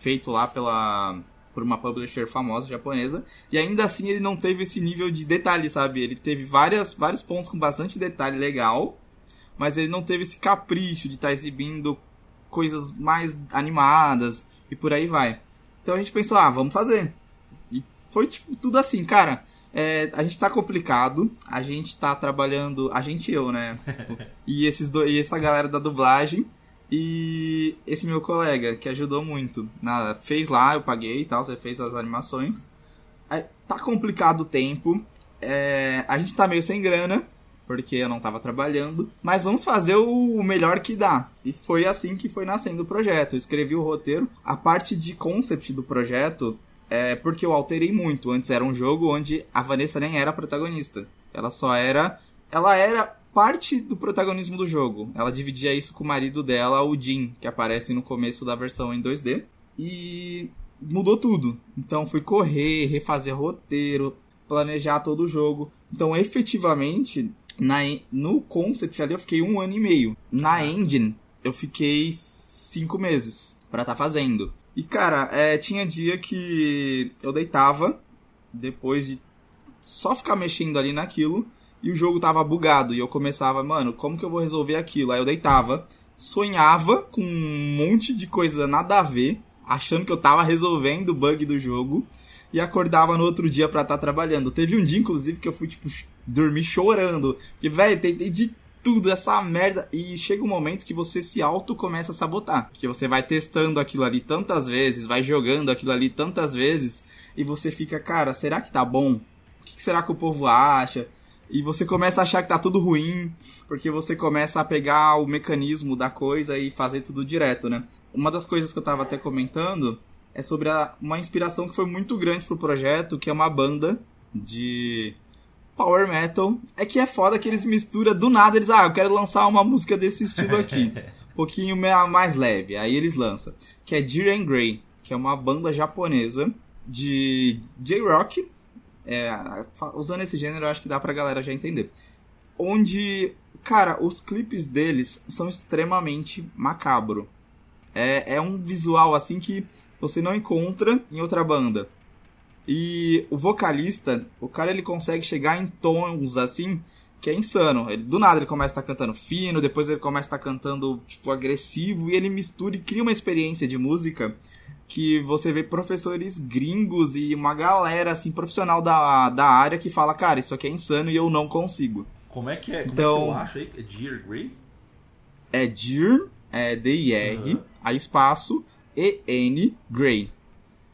feito lá pela por uma publisher famosa japonesa, e ainda assim ele não teve esse nível de detalhe, sabe? Ele teve várias, vários pontos com bastante detalhe legal, mas ele não teve esse capricho de estar exibindo coisas mais animadas e por aí vai. Então a gente pensou, ah, vamos fazer. E foi tipo tudo assim, cara. É, a gente tá complicado, a gente tá trabalhando, a gente e eu, né? e esses dois, e essa galera da dublagem. E esse meu colega, que ajudou muito, na, fez lá, eu paguei e tal, você fez as animações. Tá complicado o tempo, é, a gente tá meio sem grana, porque eu não tava trabalhando, mas vamos fazer o melhor que dá. E foi assim que foi nascendo o projeto. Eu escrevi o roteiro, a parte de concept do projeto é porque eu alterei muito. Antes era um jogo onde a Vanessa nem era a protagonista. Ela só era. Ela era parte do protagonismo do jogo. Ela dividia isso com o marido dela, o Jim, que aparece no começo da versão em 2D. E mudou tudo. Então fui correr, refazer roteiro, planejar todo o jogo. Então, efetivamente, na, no concept ali eu fiquei um ano e meio. Na engine, eu fiquei cinco meses pra estar tá fazendo. E, cara, é, tinha dia que eu deitava, depois de só ficar mexendo ali naquilo, e o jogo tava bugado. E eu começava, mano, como que eu vou resolver aquilo? Aí eu deitava, sonhava com um monte de coisa nada a ver, achando que eu tava resolvendo o bug do jogo, e acordava no outro dia pra estar tá trabalhando. Teve um dia, inclusive, que eu fui, tipo, dormir chorando. Porque, velho, tentei de tudo, essa merda. E chega um momento que você se auto começa a sabotar. Porque você vai testando aquilo ali tantas vezes, vai jogando aquilo ali tantas vezes, e você fica, cara, será que tá bom? O que será que o povo acha? E você começa a achar que tá tudo ruim, porque você começa a pegar o mecanismo da coisa e fazer tudo direto, né? Uma das coisas que eu tava até comentando é sobre a, uma inspiração que foi muito grande pro projeto, que é uma banda de power metal. É que é foda que eles misturam do nada, eles, ah, eu quero lançar uma música desse estilo aqui. um pouquinho mais leve. Aí eles lançam. Que é Jiren Grey, que é uma banda japonesa de J-Rock, é, usando esse gênero, acho que dá pra galera já entender. Onde, cara, os clipes deles são extremamente macabro. É, é um visual assim que você não encontra em outra banda. E o vocalista, o cara ele consegue chegar em tons assim que é insano. Ele, do nada ele começa a estar tá cantando fino, depois ele começa a estar tá cantando tipo agressivo e ele mistura e cria uma experiência de música que você vê professores gringos e uma galera assim profissional da, da área que fala, cara, isso aqui é insano e eu não consigo. Como é que é? Como então, é que eu acho aí? É Dear Grey? É Dear, é D-I-R, uhum. a espaço, E-N, Grey.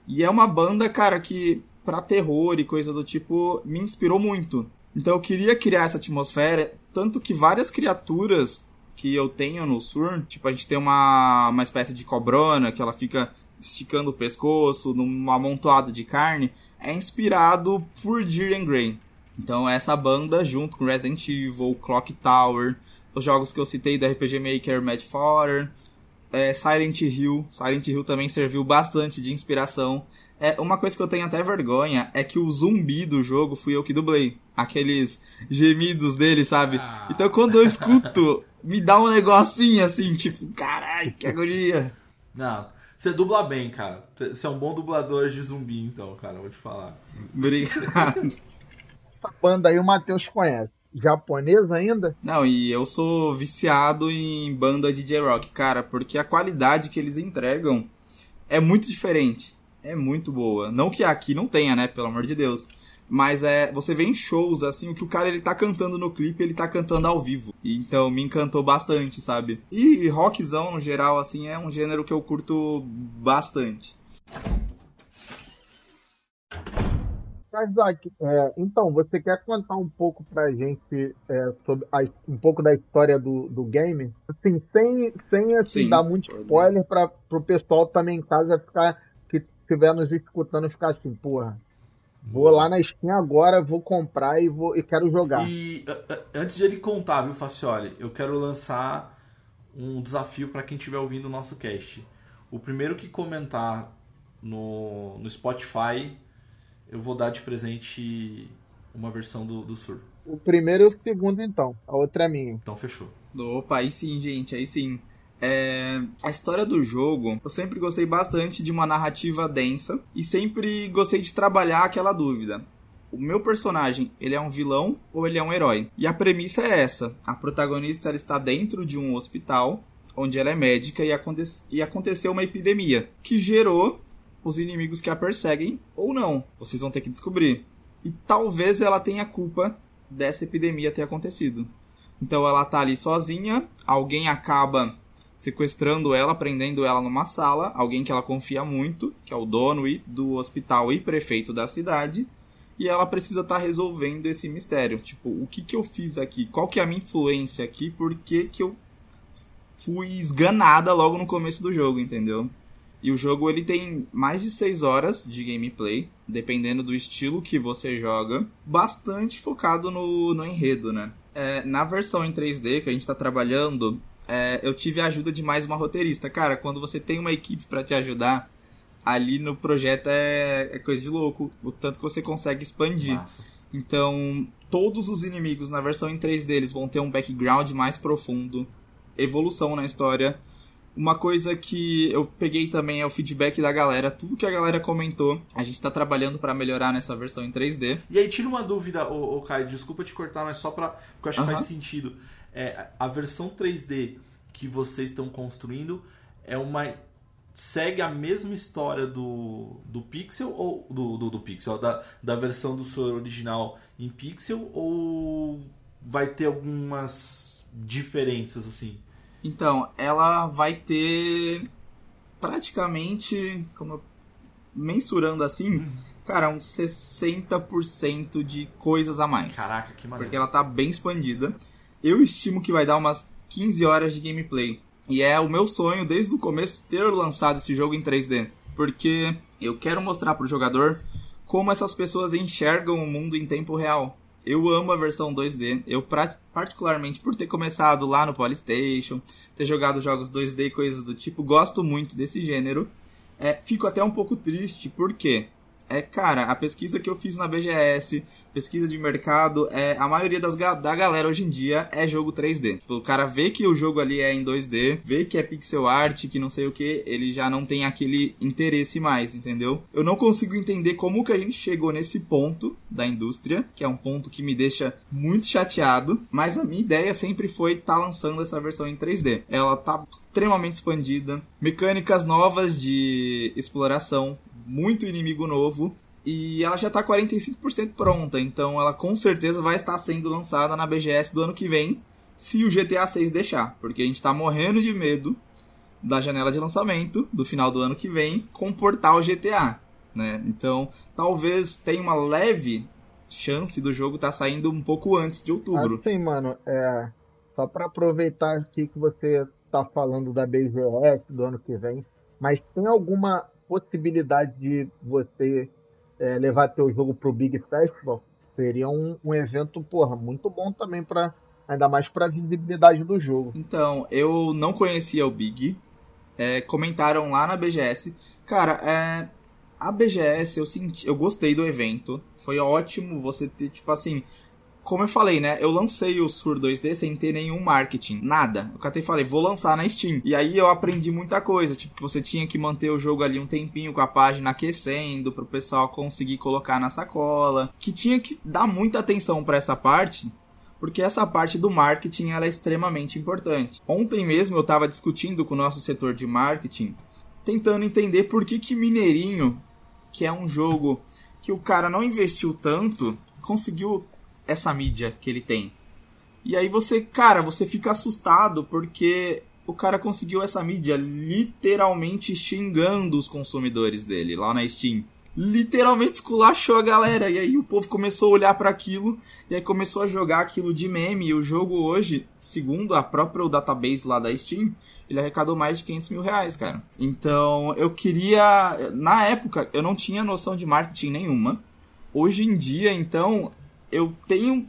E é uma banda, cara, que pra terror e coisa do tipo me inspirou muito. Então eu queria criar essa atmosfera, tanto que várias criaturas que eu tenho no Sur, tipo, a gente tem uma, uma espécie de cobrona que ela fica esticando o pescoço, numa amontoada de carne, é inspirado por Jiren Grey. Então essa banda, junto com Resident Evil, Clock Tower, os jogos que eu citei do RPG Maker, Mad Fodder, é, Silent Hill. Silent Hill também serviu bastante de inspiração. É, uma coisa que eu tenho até vergonha é que o zumbi do jogo fui eu que dublei. Aqueles gemidos dele, sabe? Ah. Então quando eu escuto, me dá um negocinho assim, tipo, caralho, que agonia. Não, você dubla bem, cara. Você é um bom dublador de zumbi, então, cara, vou te falar. Obrigado. Essa banda aí o Matheus conhece. Japonesa ainda? Não, e eu sou viciado em banda de J-Rock, cara, porque a qualidade que eles entregam é muito diferente. É muito boa. Não que aqui não tenha, né? Pelo amor de Deus. Mas é, você vê em shows, assim, o que o cara ele tá cantando no clipe, ele tá cantando ao vivo. Então me encantou bastante, sabe? E rockzão, no geral, assim, é um gênero que eu curto bastante. Isaac, é, então, você quer contar um pouco pra gente é, sobre a, um pouco da história do, do game? Assim, sem, sem assim, Sim, dar muito spoiler para pro pessoal também em casa ficar, que estiver nos escutando, ficar assim, porra, Vou lá na Steam agora, vou comprar e vou e quero jogar. E antes de ele contar, viu, Facioli, eu quero lançar um desafio para quem estiver ouvindo o nosso cast. O primeiro que comentar no, no Spotify, eu vou dar de presente uma versão do, do Sur. O primeiro e o segundo, então. A outra é minha. Então fechou. Opa, aí sim, gente, aí sim. É, a história do jogo, eu sempre gostei bastante de uma narrativa densa e sempre gostei de trabalhar aquela dúvida. O meu personagem, ele é um vilão ou ele é um herói? E a premissa é essa: a protagonista ela está dentro de um hospital onde ela é médica e, aconte e aconteceu uma epidemia que gerou os inimigos que a perseguem ou não. Vocês vão ter que descobrir. E talvez ela tenha culpa dessa epidemia ter acontecido. Então ela tá ali sozinha, alguém acaba sequestrando ela, prendendo ela numa sala, alguém que ela confia muito, que é o dono do hospital e prefeito da cidade, e ela precisa estar tá resolvendo esse mistério. Tipo, o que que eu fiz aqui? Qual que é a minha influência aqui? Por que que eu fui esganada logo no começo do jogo, entendeu? E o jogo ele tem mais de 6 horas de gameplay, dependendo do estilo que você joga, bastante focado no, no enredo, né? É, na versão em 3D que a gente está trabalhando, é, eu tive a ajuda de mais uma roteirista. Cara, quando você tem uma equipe para te ajudar, ali no projeto é, é, coisa de louco. O tanto que você consegue expandir. Massa. Então, todos os inimigos na versão em 3 deles vão ter um background mais profundo, evolução na história. Uma coisa que eu peguei também é o feedback da galera, tudo que a galera comentou, a gente tá trabalhando para melhorar nessa versão em 3D. E aí, tira uma dúvida, ô, ô Caio, desculpa te cortar, mas só pra. Porque eu acho que faz sentido é, a versão 3D que vocês estão construindo é uma segue a mesma história do, do Pixel ou do, do, do Pixel da, da versão do seu original em Pixel ou vai ter algumas diferenças, assim? Então, ela vai ter praticamente, como mensurando assim, cara, uns 60% de coisas a mais. Caraca, que maneiro. porque ela tá bem expandida. Eu estimo que vai dar umas 15 horas de gameplay. E é o meu sonho desde o começo ter lançado esse jogo em 3D, porque eu quero mostrar pro jogador como essas pessoas enxergam o mundo em tempo real. Eu amo a versão 2D, eu particularmente por ter começado lá no Polystation, ter jogado jogos 2D e coisas do tipo, gosto muito desse gênero. É, fico até um pouco triste, porque é, cara, a pesquisa que eu fiz na BGS, pesquisa de mercado, é a maioria das da galera hoje em dia é jogo 3D. Tipo, O cara vê que o jogo ali é em 2D, vê que é pixel art, que não sei o que, ele já não tem aquele interesse mais, entendeu? Eu não consigo entender como que a gente chegou nesse ponto da indústria, que é um ponto que me deixa muito chateado, mas a minha ideia sempre foi estar lançando essa versão em 3D. Ela tá extremamente expandida, mecânicas novas de exploração, muito inimigo novo. E ela já tá 45% pronta, então ela com certeza vai estar sendo lançada na BGS do ano que vem, se o GTA 6 deixar, porque a gente tá morrendo de medo da janela de lançamento do final do ano que vem comportar o GTA, né? Então, talvez tenha uma leve chance do jogo estar saindo um pouco antes de outubro. Assim, mano, é. Só pra aproveitar aqui que você tá falando da BGS do ano que vem, mas tem alguma possibilidade de você é, levar teu jogo pro Big Festival? Seria um, um evento, porra, muito bom também para ainda mais pra visibilidade do jogo. Então, eu não conhecia o Big. É, comentaram lá na BGS. Cara, é, a BGS eu senti, eu gostei do evento. Foi ótimo você ter, tipo assim. Como eu falei, né? Eu lancei o Sur 2D sem ter nenhum marketing, nada. Eu e falei, vou lançar na Steam. E aí eu aprendi muita coisa, tipo que você tinha que manter o jogo ali um tempinho com a página aquecendo pro pessoal conseguir colocar na sacola, que tinha que dar muita atenção pra essa parte, porque essa parte do marketing ela é extremamente importante. Ontem mesmo eu estava discutindo com o nosso setor de marketing, tentando entender por que que Mineirinho, que é um jogo que o cara não investiu tanto, conseguiu essa mídia que ele tem. E aí você, cara, você fica assustado porque o cara conseguiu essa mídia literalmente xingando os consumidores dele lá na Steam. Literalmente esculachou a galera. E aí o povo começou a olhar para aquilo e aí começou a jogar aquilo de meme. E o jogo hoje, segundo a própria database lá da Steam, ele arrecadou mais de 500 mil reais, cara. Então eu queria. Na época, eu não tinha noção de marketing nenhuma. Hoje em dia, então, eu tenho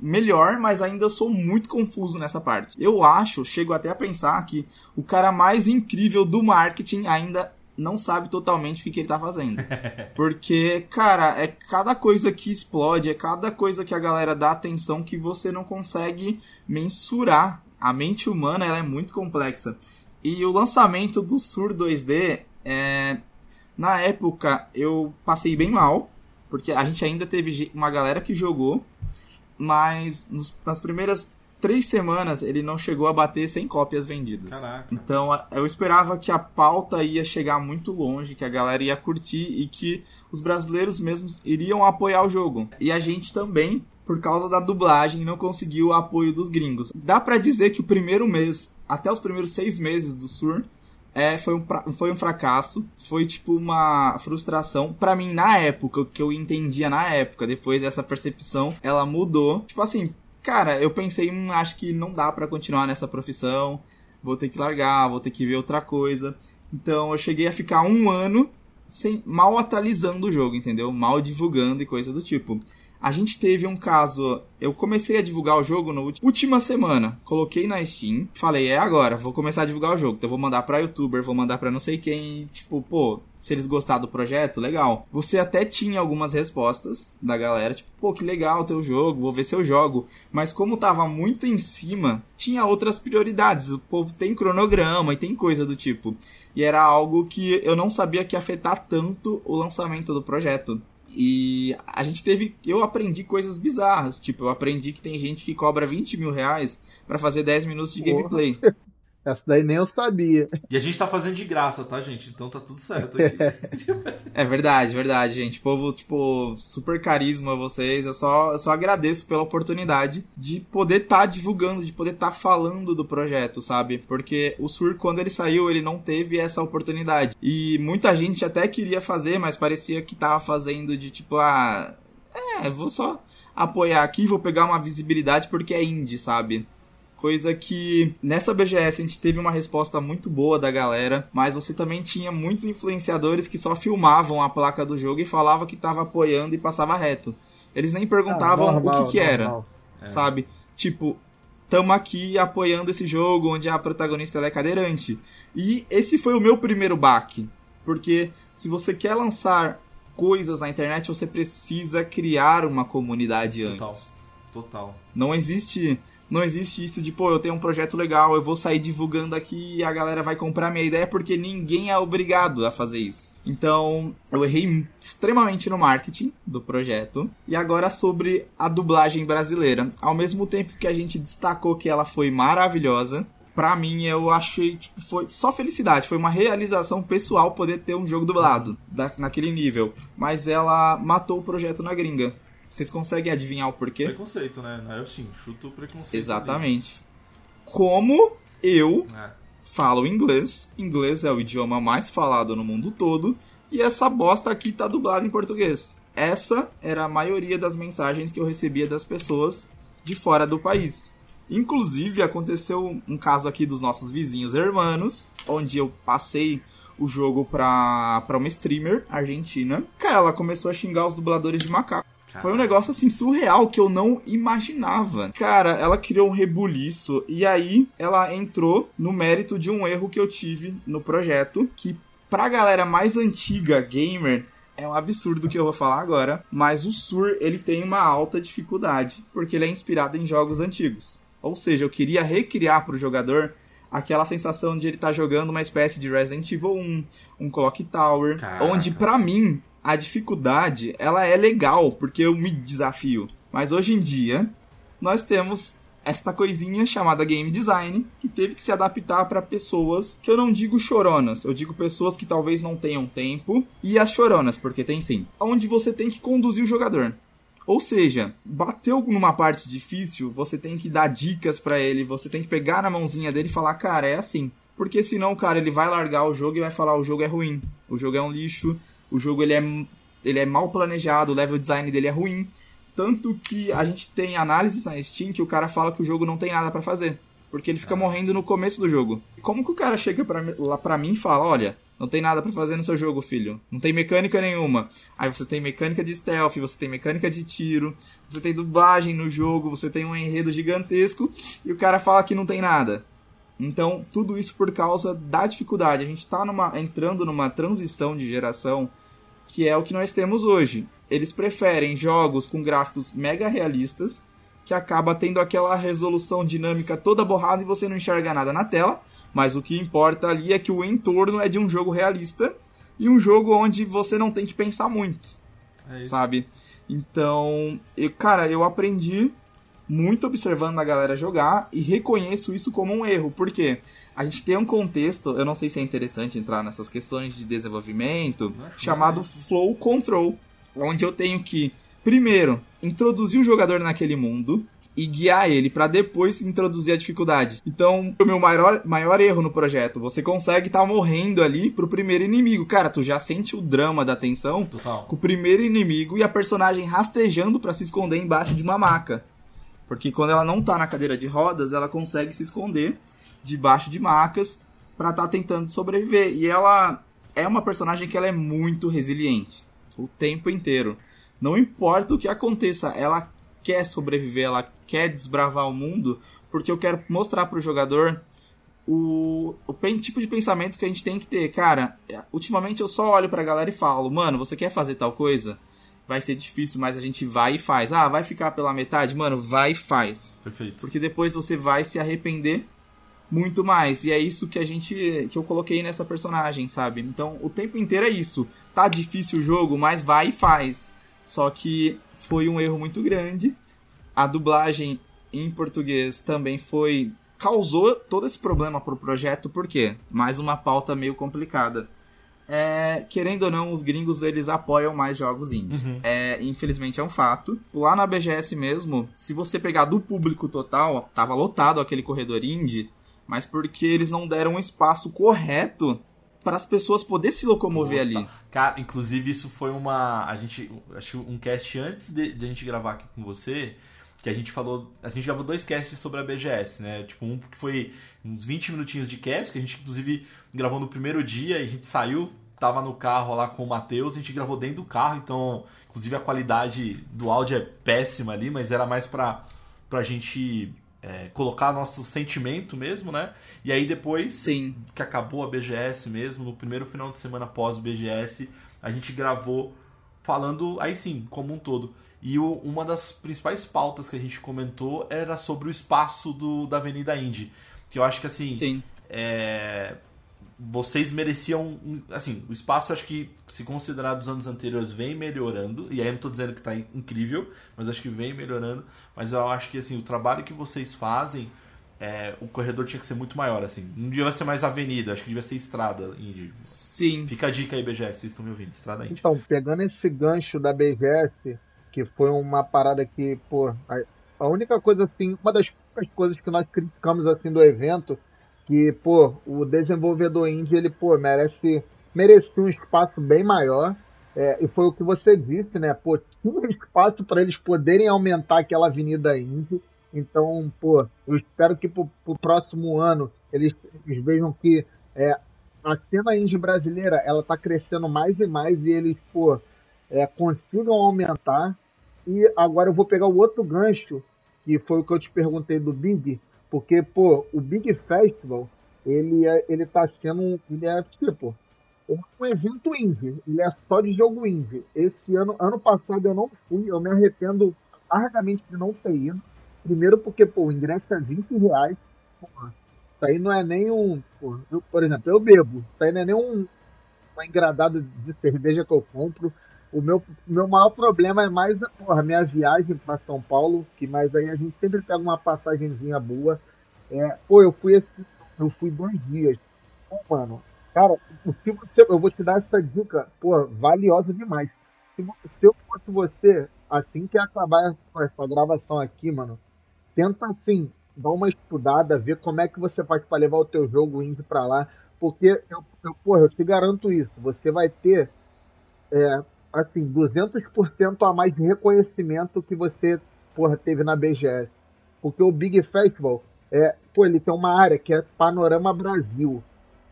melhor, mas ainda sou muito confuso nessa parte. Eu acho, chego até a pensar que o cara mais incrível do marketing ainda não sabe totalmente o que, que ele tá fazendo. Porque, cara, é cada coisa que explode, é cada coisa que a galera dá atenção que você não consegue mensurar. A mente humana ela é muito complexa. E o lançamento do Sur 2D, é... na época eu passei bem mal, porque a gente ainda teve uma galera que jogou, mas nos, nas primeiras três semanas ele não chegou a bater 100 cópias vendidas. Caraca. Então eu esperava que a pauta ia chegar muito longe, que a galera ia curtir e que os brasileiros mesmos iriam apoiar o jogo. E a gente também, por causa da dublagem, não conseguiu o apoio dos gringos. Dá pra dizer que o primeiro mês, até os primeiros seis meses do Sur, é, foi, um, foi um fracasso, foi tipo uma frustração. Pra mim, na época, o que eu entendia na época, depois dessa percepção, ela mudou. Tipo assim, cara, eu pensei, hum, acho que não dá pra continuar nessa profissão, vou ter que largar, vou ter que ver outra coisa. Então eu cheguei a ficar um ano sem mal atualizando o jogo, entendeu? Mal divulgando e coisa do tipo. A gente teve um caso. Eu comecei a divulgar o jogo na última semana. Coloquei na Steam. Falei, é agora, vou começar a divulgar o jogo. Então vou mandar pra youtuber, vou mandar pra não sei quem. Tipo, pô, se eles gostaram do projeto, legal. Você até tinha algumas respostas da galera, tipo, pô, que legal teu jogo, vou ver se eu jogo. Mas como tava muito em cima, tinha outras prioridades. O povo tem cronograma e tem coisa do tipo. E era algo que eu não sabia que ia afetar tanto o lançamento do projeto. E a gente teve. Eu aprendi coisas bizarras. Tipo, eu aprendi que tem gente que cobra 20 mil reais pra fazer 10 minutos de gameplay. Essa daí nem eu sabia. E a gente tá fazendo de graça, tá, gente? Então tá tudo certo aqui. É verdade, verdade, gente. Povo, tipo, super carisma vocês. Eu só, eu só agradeço pela oportunidade de poder estar tá divulgando, de poder estar tá falando do projeto, sabe? Porque o Sur, quando ele saiu, ele não teve essa oportunidade. E muita gente até queria fazer, mas parecia que tava fazendo de tipo, ah. É, vou só apoiar aqui, vou pegar uma visibilidade porque é indie, sabe? Coisa que nessa BGS a gente teve uma resposta muito boa da galera, mas você também tinha muitos influenciadores que só filmavam a placa do jogo e falavam que tava apoiando e passava reto. Eles nem perguntavam ah, normal, o que, que era, é. sabe? Tipo, tamo aqui apoiando esse jogo onde a protagonista é cadeirante. E esse foi o meu primeiro baque, porque se você quer lançar coisas na internet, você precisa criar uma comunidade Total. antes. Total. Não existe não existe isso de, pô, eu tenho um projeto legal, eu vou sair divulgando aqui e a galera vai comprar minha ideia, porque ninguém é obrigado a fazer isso. Então, eu errei extremamente no marketing do projeto. E agora sobre a dublagem brasileira. Ao mesmo tempo que a gente destacou que ela foi maravilhosa, pra mim eu achei, tipo, foi só felicidade. Foi uma realização pessoal poder ter um jogo dublado da, naquele nível. Mas ela matou o projeto na gringa. Vocês conseguem adivinhar o porquê? Preconceito, né? Eu sim, chuto o preconceito. Exatamente. Ali. Como eu é. falo inglês, inglês é o idioma mais falado no mundo todo, e essa bosta aqui tá dublada em português. Essa era a maioria das mensagens que eu recebia das pessoas de fora do país. Inclusive, aconteceu um caso aqui dos nossos vizinhos hermanos, onde eu passei o jogo pra, pra uma streamer argentina. Cara, ela começou a xingar os dubladores de macaco. Foi um negócio assim surreal que eu não imaginava. Cara, ela criou um rebuliço e aí ela entrou no mérito de um erro que eu tive no projeto, que pra galera mais antiga gamer é um absurdo que eu vou falar agora, mas o Sur ele tem uma alta dificuldade, porque ele é inspirado em jogos antigos. Ou seja, eu queria recriar para o jogador aquela sensação de ele estar tá jogando uma espécie de Resident Evil 1, um Clock Tower, Caraca. onde para mim a dificuldade, ela é legal, porque eu me desafio. Mas hoje em dia, nós temos esta coisinha chamada game design, que teve que se adaptar para pessoas que eu não digo choronas, eu digo pessoas que talvez não tenham tempo, e as choronas, porque tem sim, onde você tem que conduzir o jogador. Ou seja, bateu numa parte difícil, você tem que dar dicas para ele, você tem que pegar na mãozinha dele e falar, cara, é assim. Porque senão, cara, ele vai largar o jogo e vai falar, o jogo é ruim, o jogo é um lixo, o jogo ele é, ele é mal planejado, o level design dele é ruim. Tanto que a gente tem análises na Steam que o cara fala que o jogo não tem nada para fazer. Porque ele fica morrendo no começo do jogo. Como que o cara chega pra, lá pra mim e fala: Olha, não tem nada para fazer no seu jogo, filho. Não tem mecânica nenhuma. Aí você tem mecânica de stealth, você tem mecânica de tiro, você tem dublagem no jogo, você tem um enredo gigantesco e o cara fala que não tem nada. Então, tudo isso por causa da dificuldade. A gente tá numa, entrando numa transição de geração que é o que nós temos hoje. Eles preferem jogos com gráficos mega realistas, que acaba tendo aquela resolução dinâmica toda borrada e você não enxerga nada na tela, mas o que importa ali é que o entorno é de um jogo realista e um jogo onde você não tem que pensar muito, é sabe? Então, eu, cara, eu aprendi muito observando a galera jogar e reconheço isso como um erro, porque a gente tem um contexto, eu não sei se é interessante entrar nessas questões de desenvolvimento, chamado é. Flow Control, onde eu tenho que, primeiro, introduzir o jogador naquele mundo e guiar ele para depois introduzir a dificuldade. Então, o meu maior, maior erro no projeto, você consegue estar tá morrendo ali pro primeiro inimigo. Cara, tu já sente o drama da tensão Total. com o primeiro inimigo e a personagem rastejando para se esconder embaixo de uma maca. Porque quando ela não tá na cadeira de rodas, ela consegue se esconder debaixo de macas para estar tá tentando sobreviver. E ela é uma personagem que ela é muito resiliente o tempo inteiro. Não importa o que aconteça, ela quer sobreviver, ela quer desbravar o mundo, porque eu quero mostrar para o jogador o, o tipo de pensamento que a gente tem que ter. Cara, ultimamente eu só olho para a galera e falo, mano, você quer fazer tal coisa? Vai ser difícil, mas a gente vai e faz. Ah, vai ficar pela metade? Mano, vai e faz. Perfeito. Porque depois você vai se arrepender muito mais. E é isso que a gente. que eu coloquei nessa personagem, sabe? Então o tempo inteiro é isso. Tá difícil o jogo, mas vai e faz. Só que foi um erro muito grande. A dublagem em português também foi causou todo esse problema pro projeto, por quê? Mais uma pauta meio complicada. É, querendo ou não, os gringos eles apoiam mais jogos indies. Uhum. É, infelizmente é um fato. Lá na BGS mesmo, se você pegar do público total, tava lotado aquele corredor indie, mas porque eles não deram um espaço correto para as pessoas poderem se locomover Puta. ali. Cara, inclusive isso foi uma. A gente. Acho um cast antes de, de a gente gravar aqui com você. Que a gente falou. A gente gravou dois casts sobre a BGS, né? Tipo, um que foi uns 20 minutinhos de cast, que a gente inclusive gravou no primeiro dia e a gente saiu, tava no carro lá com o Matheus, a gente gravou dentro do carro, então, inclusive a qualidade do áudio é péssima ali, mas era mais pra, pra gente é, colocar nosso sentimento mesmo, né? E aí depois Sim. que acabou a BGS mesmo, no primeiro final de semana pós BGS, a gente gravou falando, aí sim, como um todo. E o- uma das principais pautas que a gente comentou era sobre o espaço do, da Avenida Indy. Que eu acho que assim, Sim. é, vocês mereciam. Assim, o espaço, acho que, se considerar dos anos anteriores, vem melhorando. E aí eu não tô dizendo que tá in- incrível, mas acho que vem melhorando. Mas eu acho que assim, o trabalho que vocês fazem, é, o corredor tinha que ser muito maior. assim Não devia ser mais avenida, acho que devia ser estrada, Indy. Sim. Fica a dica aí, BGS, vocês estão me ouvindo, estrada Indy. Então, pegando esse gancho da BGS, que foi uma parada que, pô, a, única coisa assim, uma das poucas coisas que nós criticamos assim do evento, que, pô, o desenvolvedor indie, ele, pô, merece, merecia um espaço bem maior. É, e foi o que você disse, né? Pô, tinha um espaço para eles poderem aumentar aquela avenida indie. Então, pô, eu espero que pro, pro próximo ano eles, eles vejam que é, a cena indie brasileira, ela tá crescendo mais e mais e eles, pô, é, consigam aumentar. E agora eu vou pegar o outro gancho, que foi o que eu te perguntei do Big, porque, pô, o Big Festival, ele, é, ele tá sendo, um- ele é, tipo, um evento indie, ele é só de jogo indie. Esse ano, ano passado eu não fui, eu me arrependo largamente de não ter ido. Primeiro porque, pô, o ingresso é 20 reais, porra, isso aí não é nem um, pô, eu, por exemplo, eu bebo, isso aí não é nem um, uma engradado de cerveja que eu compro. O meu, meu maior problema é mais a minha viagem para São Paulo, que mais aí a gente sempre pega uma passagenzinha boa. É, pô, eu fui esse, eu fui dois dias. Pô, mano, cara, se você, eu vou te dar essa dica, pô, valiosa demais. Se, se eu fosse você, assim que acabar essa gravação aqui, mano, tenta assim, dar uma estudada, ver como é que você faz para levar o teu jogo indie para lá, porque eu, eu, porra, eu te garanto isso, você vai ter é, assim, 200% a mais de reconhecimento que você, porra, teve na BGS. Porque o Big Festival, é, pô, ele tem uma área que é Panorama Brasil.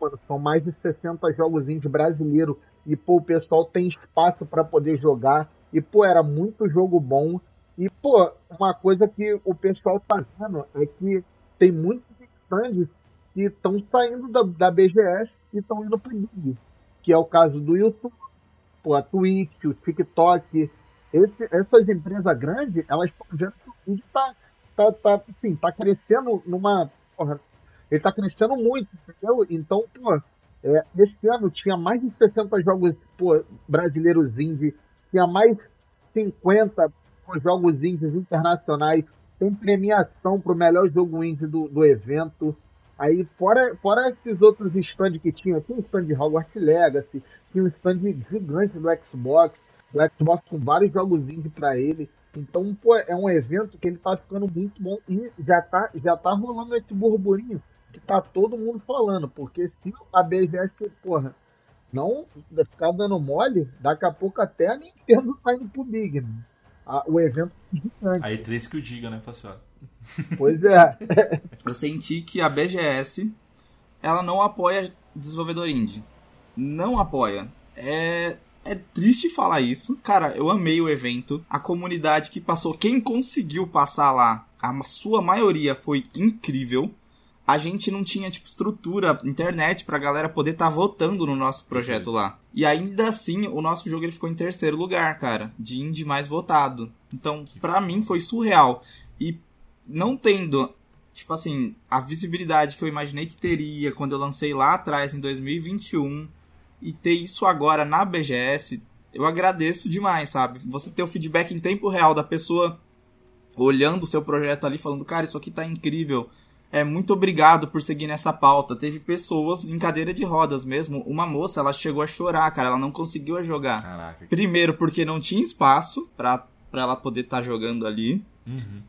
Mano, são mais de 60 jogos indie brasileiros. E, pô, o pessoal tem espaço para poder jogar. E, pô, era muito jogo bom. E, pô, uma coisa que o pessoal tá vendo é que tem muitos stands que estão saindo da, da BGS e estão indo pro Big. Que é o caso do YouTube pô, a Twitch, o TikTok, esse- essas empresas grandes, elas estão vendo que o vídeo tá, tá, tá, assim, tá crescendo numa. Porra, ele tá crescendo muito, entendeu? Então, pô, é, esse ano tinha mais de 60 jogos pô, brasileiros indie, tinha mais 50 pô, jogos indies internacionais, tem premiação pro melhor jogo indie do, do evento. Aí, fora, fora esses outros stands que tinha, tinha um stand de Hogwarts Legacy, tinha um stand gigante do Xbox, do Xbox com vários jogos indie pra ele. Então, pô, é um evento que ele tá ficando muito bom e já tá, já tá rolando esse burburinho que tá todo mundo falando, porque se a BGS, porra, não ficar dando mole, daqui a pouco até a Nintendo tá indo pro Big, mano. Ah, o evento é gigante. Aí três que o diga, né, Facioli? Pois é. Eu senti que a BGS ela não apoia desenvolvedor indie. Não apoia. É, é triste falar isso. Cara, eu amei o evento. A comunidade que passou, quem conseguiu passar lá, a sua maioria foi incrível. A gente não tinha, tipo, estrutura, internet pra galera poder estar votando no nosso projeto lá. E ainda assim, o nosso jogo ele ficou em terceiro lugar, cara. De indie mais votado. Então, pra mim, foi surreal. E não tendo tipo assim, a visibilidade que eu imaginei que teria quando eu lancei lá atrás, em 2021, e ter isso agora na BGS, eu agradeço demais, sabe? Você ter o feedback em tempo real da pessoa olhando o seu projeto ali, falando, cara, isso aqui tá incrível. é, muito obrigado por seguir nessa pauta. Teve pessoas em cadeira de rodas mesmo. Uma moça, ela chegou a chorar, cara. Ela não conseguiu jogar. Caraca. Primeiro, porque não tinha espaço pra, pra ela poder estar jogando ali. Uhum.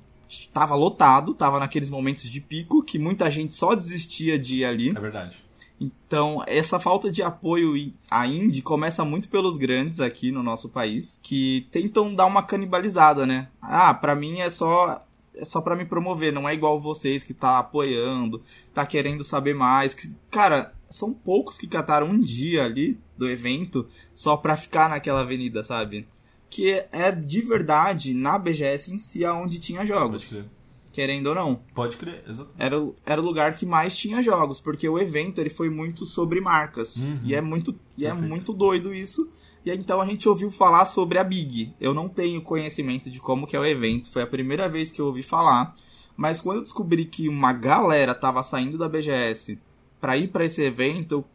Tava lotado, tava naqueles momentos de pico que muita gente só desistia de ir ali. É verdade. Então, essa falta de apoio à indie começa muito pelos grandes aqui no nosso país, que tentam dar uma canibalizada, né? Ah, pra mim é só é só para me promover, não é igual vocês que tá apoiando, tá querendo saber mais, que cara, são poucos que cataram um dia ali do evento só pra ficar naquela avenida, sabe? Que é de verdade na BGS em si aonde tinha Pode jogos, crer. querendo ou não Pode crer, exatamente. era, o- era o lugar que mais tinha jogos, porque o evento ele foi muito sobre marcas. Uhum. E é muito e é muito doido isso. E então a gente ouviu falar sobre a Big. Eu não tenho conhecimento de como que é o evento, foi a primeira vez que eu ouvi falar. Mas quando eu descobri que uma galera tava saindo da BGS pra ir pra esse evento, eu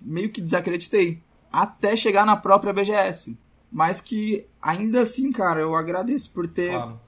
meio que desacreditei. Até chegar na própria BGS. Mas que ainda assim, cara, eu agradeço por ter Claro.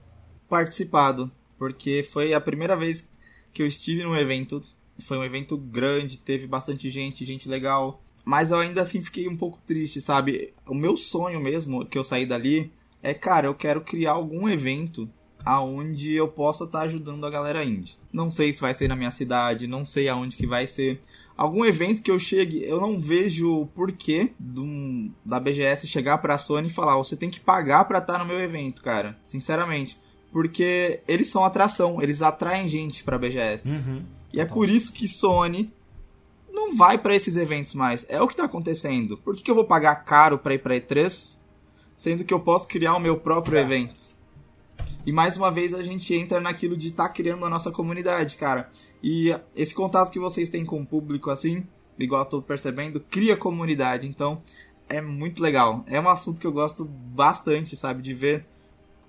participado, porque foi a primeira vez que eu estive num evento. Foi um evento grande, teve bastante gente, gente legal. Mas eu ainda assim fiquei um pouco triste, sabe? O meu sonho mesmo, que eu saí dali, é, cara, eu quero criar algum evento aonde eu possa estar ajudando a galera indie. Não sei se vai ser na minha cidade, não sei aonde que vai ser. Algum evento que eu chegue, eu não vejo o porquê um- da BGS chegar pra Sony e falar, você tem que pagar pra estar no meu evento, cara. Sinceramente. Porque eles são atração, eles atraem gente pra BGS. Uhum. E é por isso que Sony não vai pra esses eventos mais. É o que tá acontecendo. Por que, que eu vou pagar caro pra ir pra E3, sendo que eu posso criar o meu próprio evento? E mais uma vez a gente entra naquilo de estar criando a nossa comunidade, cara. E esse contato que vocês têm com o público, assim, igual eu tô percebendo, cria comunidade. Então, é muito legal. É um assunto que eu gosto bastante, sabe? De ver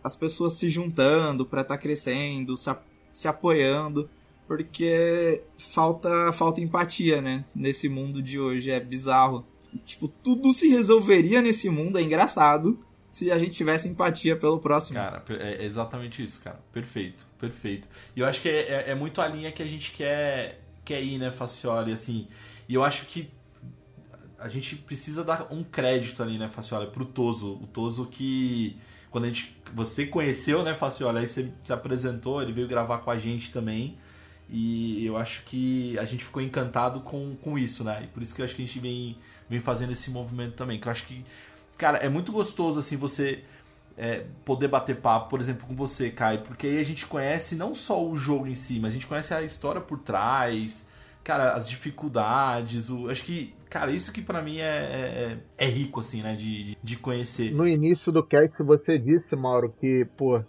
as pessoas se juntando pra estar crescendo, se, a- se apoiando. Porque falta, falta empatia, né? Nesse mundo de hoje. É bizarro. Tipo, tudo se resolveria nesse mundo, é engraçado, se a gente tivesse empatia pelo próximo. Cara, é exatamente isso, cara. Perfeito, perfeito. E eu acho que é, é- é muito a linha que a gente quer, quer ir, né, Facioli, assim. E eu acho que a gente precisa dar um crédito ali, né, Facioli, pro Toso. O Toso que, quando a gente, você conheceu, né, Facioli, aí você se apresentou, ele veio gravar com a gente também. E eu acho que a gente ficou encantado com, com isso, né? E por isso que eu acho que a gente vem, vem fazendo esse movimento também. Que eu acho que, cara, é muito gostoso, assim, você é, poder bater papo, por exemplo, com você, Kai, porque aí a gente conhece não só o jogo em si, mas a gente conhece a história por trás, cara, as dificuldades, o, acho que, cara, isso que pra mim é, é, é rico, assim, né, de, de, de conhecer. No início do cast você disse, Mauro, que, pô,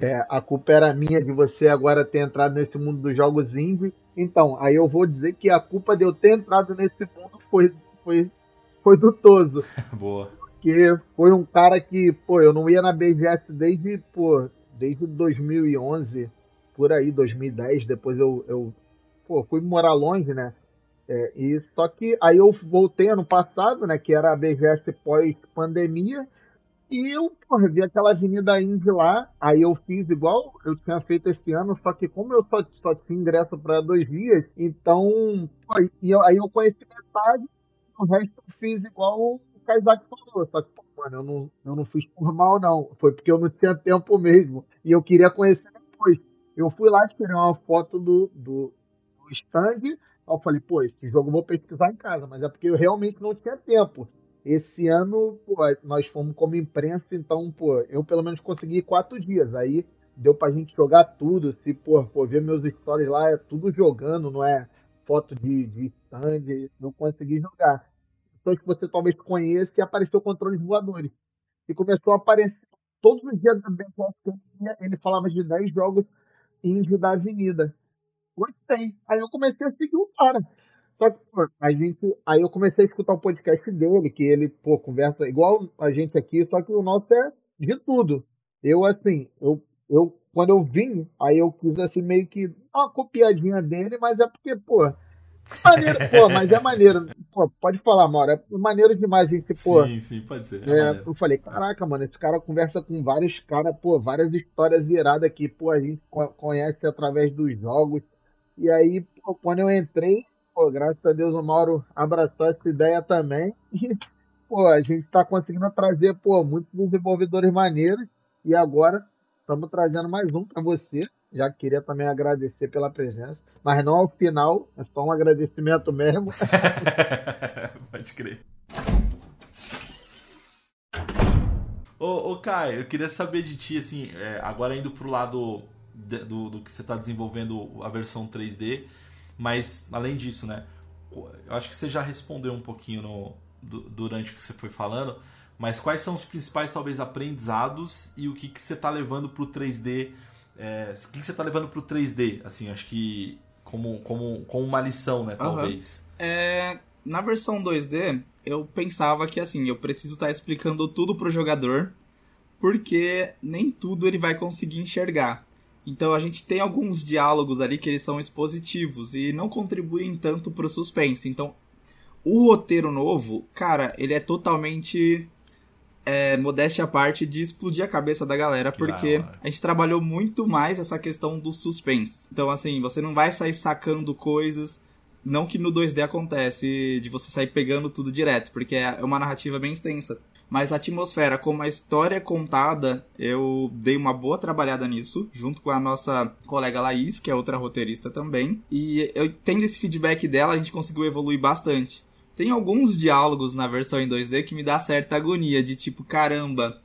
é, a culpa era minha de você agora ter entrado nesse mundo dos jogos indie. Então, aí eu vou dizer que a culpa de eu ter entrado nesse mundo foi, foi, foi do Toso. Boa. Porque foi um cara que, pô, eu não ia na BGS desde, pô, desde 2011, por aí, 2010. Depois eu, eu pô, fui morar longe, né? É, e só que aí eu voltei ano passado, né? Que era a BGS pós-pandemia. E eu, vi aquela Avenida Indy lá. Aí eu fiz igual eu tinha feito esse ano, só que como eu só, só tinha ingresso para dois dias, então. Pô, aí eu conheci metade, o resto eu fiz igual o Kaisak falou. Só que, pô, mano, eu não, eu não fiz por mal, não. Foi porque eu não tinha tempo mesmo. E eu queria conhecer depois. Eu fui lá, tirei uma foto do, do, do stand. Eu falei, pô, esse jogo eu vou pesquisar em casa, mas é porque eu realmente não tinha tempo. Esse ano, pô, nós fomos como imprensa, então, pô, eu pelo menos consegui quatro dias. Aí deu pra gente jogar tudo. Se, pô, pô ver meus stories lá, é tudo jogando, não é foto de, de stand. Não consegui jogar. Então, que você talvez conheça e apareceu controles voadores. E começou a aparecer todos os dias da BGS ele falava de 10 jogos indie da Avenida. Gostei. Aí eu comecei a seguir o cara. Só que, pô, a gente. Aí eu comecei a escutar o podcast dele, que ele, pô, conversa igual a gente aqui, só que o nosso é de tudo. Eu, assim, eu, eu quando eu vim, aí eu quis, assim, meio que uma copiadinha dele, mas é porque, pô. Maneiro, pô, mas é maneiro. Pô, pode falar, Mauro. É maneiro demais a gente, pô. sim, sim, pode ser. É É, eu falei, caraca, mano, esse cara conversa com vários caras, pô, várias histórias iradas que, pô, a gente co- conhece através dos jogos. E aí, pô, quando eu entrei, pô, graças a Deus o Mauro abraçou essa ideia também. E, pô, a gente está conseguindo trazer, pô, muitos desenvolvedores maneiros. E agora estamos trazendo mais um para você. Já queria também agradecer pela presença, mas não ao final, é só um agradecimento mesmo. Pode crer. Ô, ô Kai, eu queria saber de ti, assim, é, agora indo pro lado de, do, do que você está desenvolvendo a versão 3D, mas além disso, né? Eu acho que você já respondeu um pouquinho no, du, durante o que você foi falando, mas quais são os principais, talvez, aprendizados e o que, que você está levando pro 3D? É, o que, você está levando pro 3D? Assim, acho que como, como, como uma lição, né? Talvez. Uhum. É, na versão 2D, eu pensava que assim, eu preciso estar tá explicando tudo pro jogador, porque nem tudo ele vai conseguir enxergar. Então a gente tem alguns diálogos ali que eles são expositivos e não contribuem tanto pro suspense. Então, o roteiro novo, cara, ele é totalmente é, modéstia à parte de explodir a cabeça da galera, porque a gente trabalhou muito mais essa questão do suspense. Então, assim, você não vai sair sacando coisas, não que no 2D acontece de você sair pegando tudo direto, porque é uma narrativa bem extensa. Mas a atmosfera, como a história é contada, eu dei uma boa trabalhada nisso, junto com a nossa colega Laís, que é outra roteirista também. E eu tendo esse feedback dela, a gente conseguiu evoluir bastante. Tem alguns diálogos na versão em 2D que me dá certa agonia, de tipo, caramba,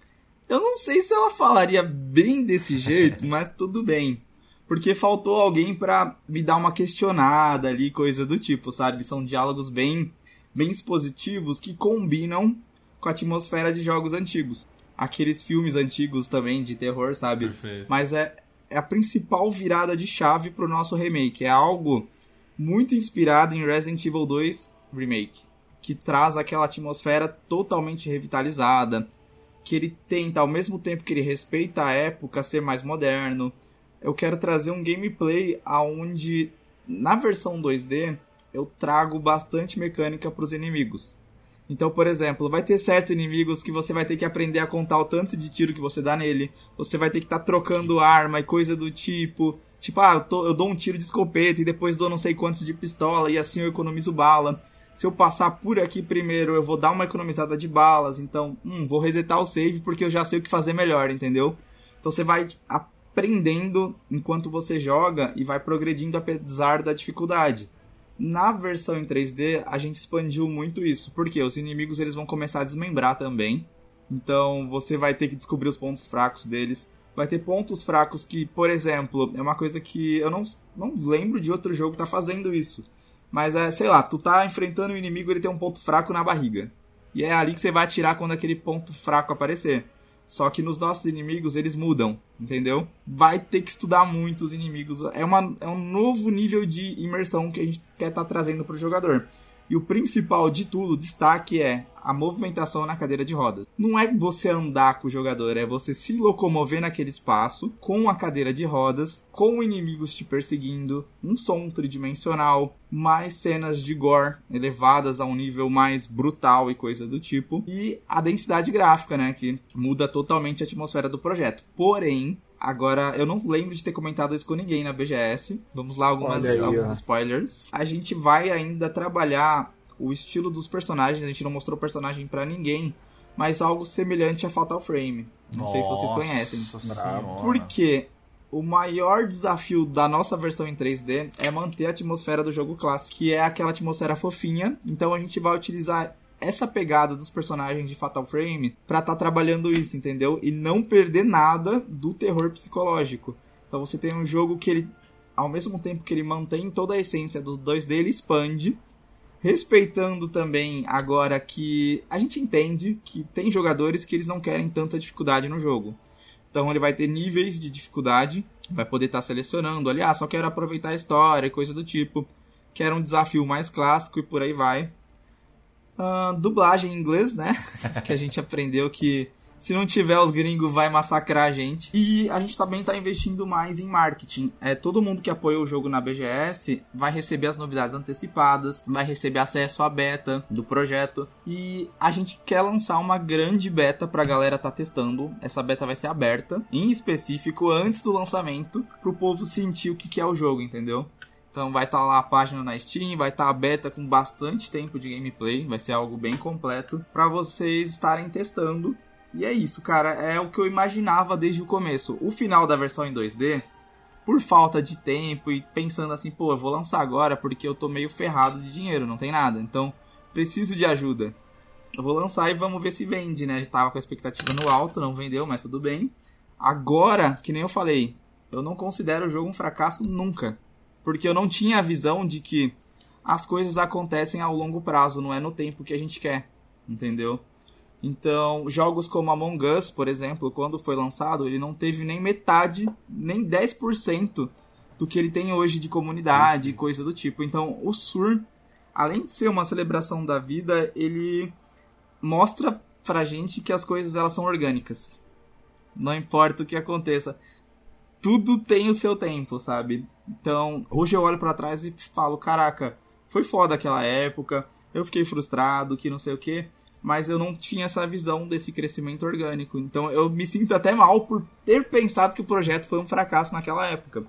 eu não sei se ela falaria bem desse jeito, mas tudo bem porque faltou alguém para me dar uma questionada ali, coisa do tipo, sabe? São diálogos bem, bem expositivos que combinam com a atmosfera de jogos antigos. Aqueles filmes antigos também de terror, sabe? Perfeito. Mas é, é a principal virada de chave pro nosso remake. É algo muito inspirado em Resident Evil 2 Remake, que traz aquela atmosfera totalmente revitalizada, que ele tenta, ao mesmo tempo que ele respeita a época, ser mais moderno, eu quero trazer um gameplay aonde na versão 2D eu trago bastante mecânica para os inimigos. Então, por exemplo, vai ter certos inimigos que você vai ter que aprender a contar o tanto de tiro que você dá nele. Você vai ter que estar tá trocando arma e coisa do tipo. Tipo, ah, eu, tô, eu, dou um tiro de escopeta e depois dou não sei quantos de pistola e assim eu economizo bala. Se eu passar por aqui primeiro, eu vou dar uma economizada de balas. Então, hum, vou resetar o save porque eu já sei o que fazer melhor, entendeu? Então você vai aprendendo enquanto você joga e vai progredindo apesar da dificuldade. Na versão em 3D, a gente expandiu muito isso, porque os inimigos eles vão começar a desmembrar também. Então você vai ter que descobrir os pontos fracos deles. Vai ter pontos fracos que, por exemplo, é uma coisa que eu não, não lembro de outro jogo tá fazendo isso. Mas é, sei lá, tu tá enfrentando o inimigo, ele tem um ponto fraco na barriga. E é ali que você vai atirar quando aquele ponto fraco aparecer. Só que nos nossos inimigos eles mudam, entendeu? Vai ter que estudar muito os inimigos. É, uma, é um novo nível de imersão que a gente quer estar tá trazendo para o jogador. E o principal de tudo, o destaque é a movimentação na cadeira de rodas. Não é você andar com o jogador, é você se locomover naquele espaço com a cadeira de rodas, com inimigos te perseguindo, um som tridimensional, mais cenas de gore elevadas a um nível mais brutal e coisa do tipo, e a densidade gráfica, né, que muda totalmente a atmosfera do projeto. Porém, Agora, eu não lembro de ter comentado isso com ninguém na BGS. Vamos lá, algumas, aí, alguns ó. spoilers. A gente vai ainda trabalhar o estilo dos personagens. A gente não mostrou personagem para ninguém, mas algo semelhante a Fatal Frame. Não Nossa sei se vocês conhecem. Porque o maior desafio da nossa versão em 3D é manter a atmosfera do jogo clássico, que é aquela atmosfera fofinha. Então a gente vai utilizar essa pegada dos personagens de Fatal Frame para estar tá trabalhando isso, entendeu? E não perder nada do terror psicológico. Então você tem um jogo que ele, ao mesmo tempo que ele mantém toda a essência dos 2D, ele expande, respeitando também agora que a gente entende que tem jogadores que eles não querem tanta dificuldade no jogo. Então ele vai ter níveis de dificuldade, vai poder estar tá selecionando, aliás, só quero aproveitar a história coisa do tipo. Quero um desafio mais clássico e por aí vai. Uh, dublagem em inglês, né? que a gente aprendeu que se não tiver os gringos vai massacrar a gente. E a gente também está investindo mais em marketing. É, todo mundo que apoiou o jogo na BGS vai receber as novidades antecipadas, vai receber acesso à beta do projeto. E a gente quer lançar uma grande beta para a galera tá testando. Essa beta vai ser aberta, em específico antes do lançamento, para o povo sentir o que, que é o jogo, entendeu? Então vai estar lá a página na Steam, vai estar a beta com bastante tempo de gameplay, vai ser algo bem completo para vocês estarem testando. E é isso, cara, é o que eu imaginava desde o começo. O final da versão em 2D, por falta de tempo e pensando assim, pô, eu vou lançar agora porque eu tô meio ferrado de dinheiro, não tem nada. Então, preciso de ajuda. Eu vou lançar e vamos ver se vende, né? Tava com a expectativa no alto, não vendeu, mas tudo bem. Agora, que nem eu falei, eu não considero o jogo um fracasso nunca. Porque eu não tinha a visão de que as coisas acontecem ao longo prazo, não é no tempo que a gente quer. Entendeu? Então, jogos como Among Us, por exemplo, quando foi lançado, ele não teve nem metade, nem 10% do que ele tem hoje de comunidade e coisa do tipo. Então, o Sur, além de ser uma celebração da vida, ele mostra pra gente que as coisas elas são orgânicas. Não importa o que aconteça, tudo tem o seu tempo, sabe? Então, hoje eu olho para trás e falo, caraca, foi foda aquela época, eu fiquei frustrado, que não sei o que, mas eu não tinha essa visão desse crescimento orgânico. Então, eu me sinto até mal por ter pensado que o projeto foi um fracasso naquela época.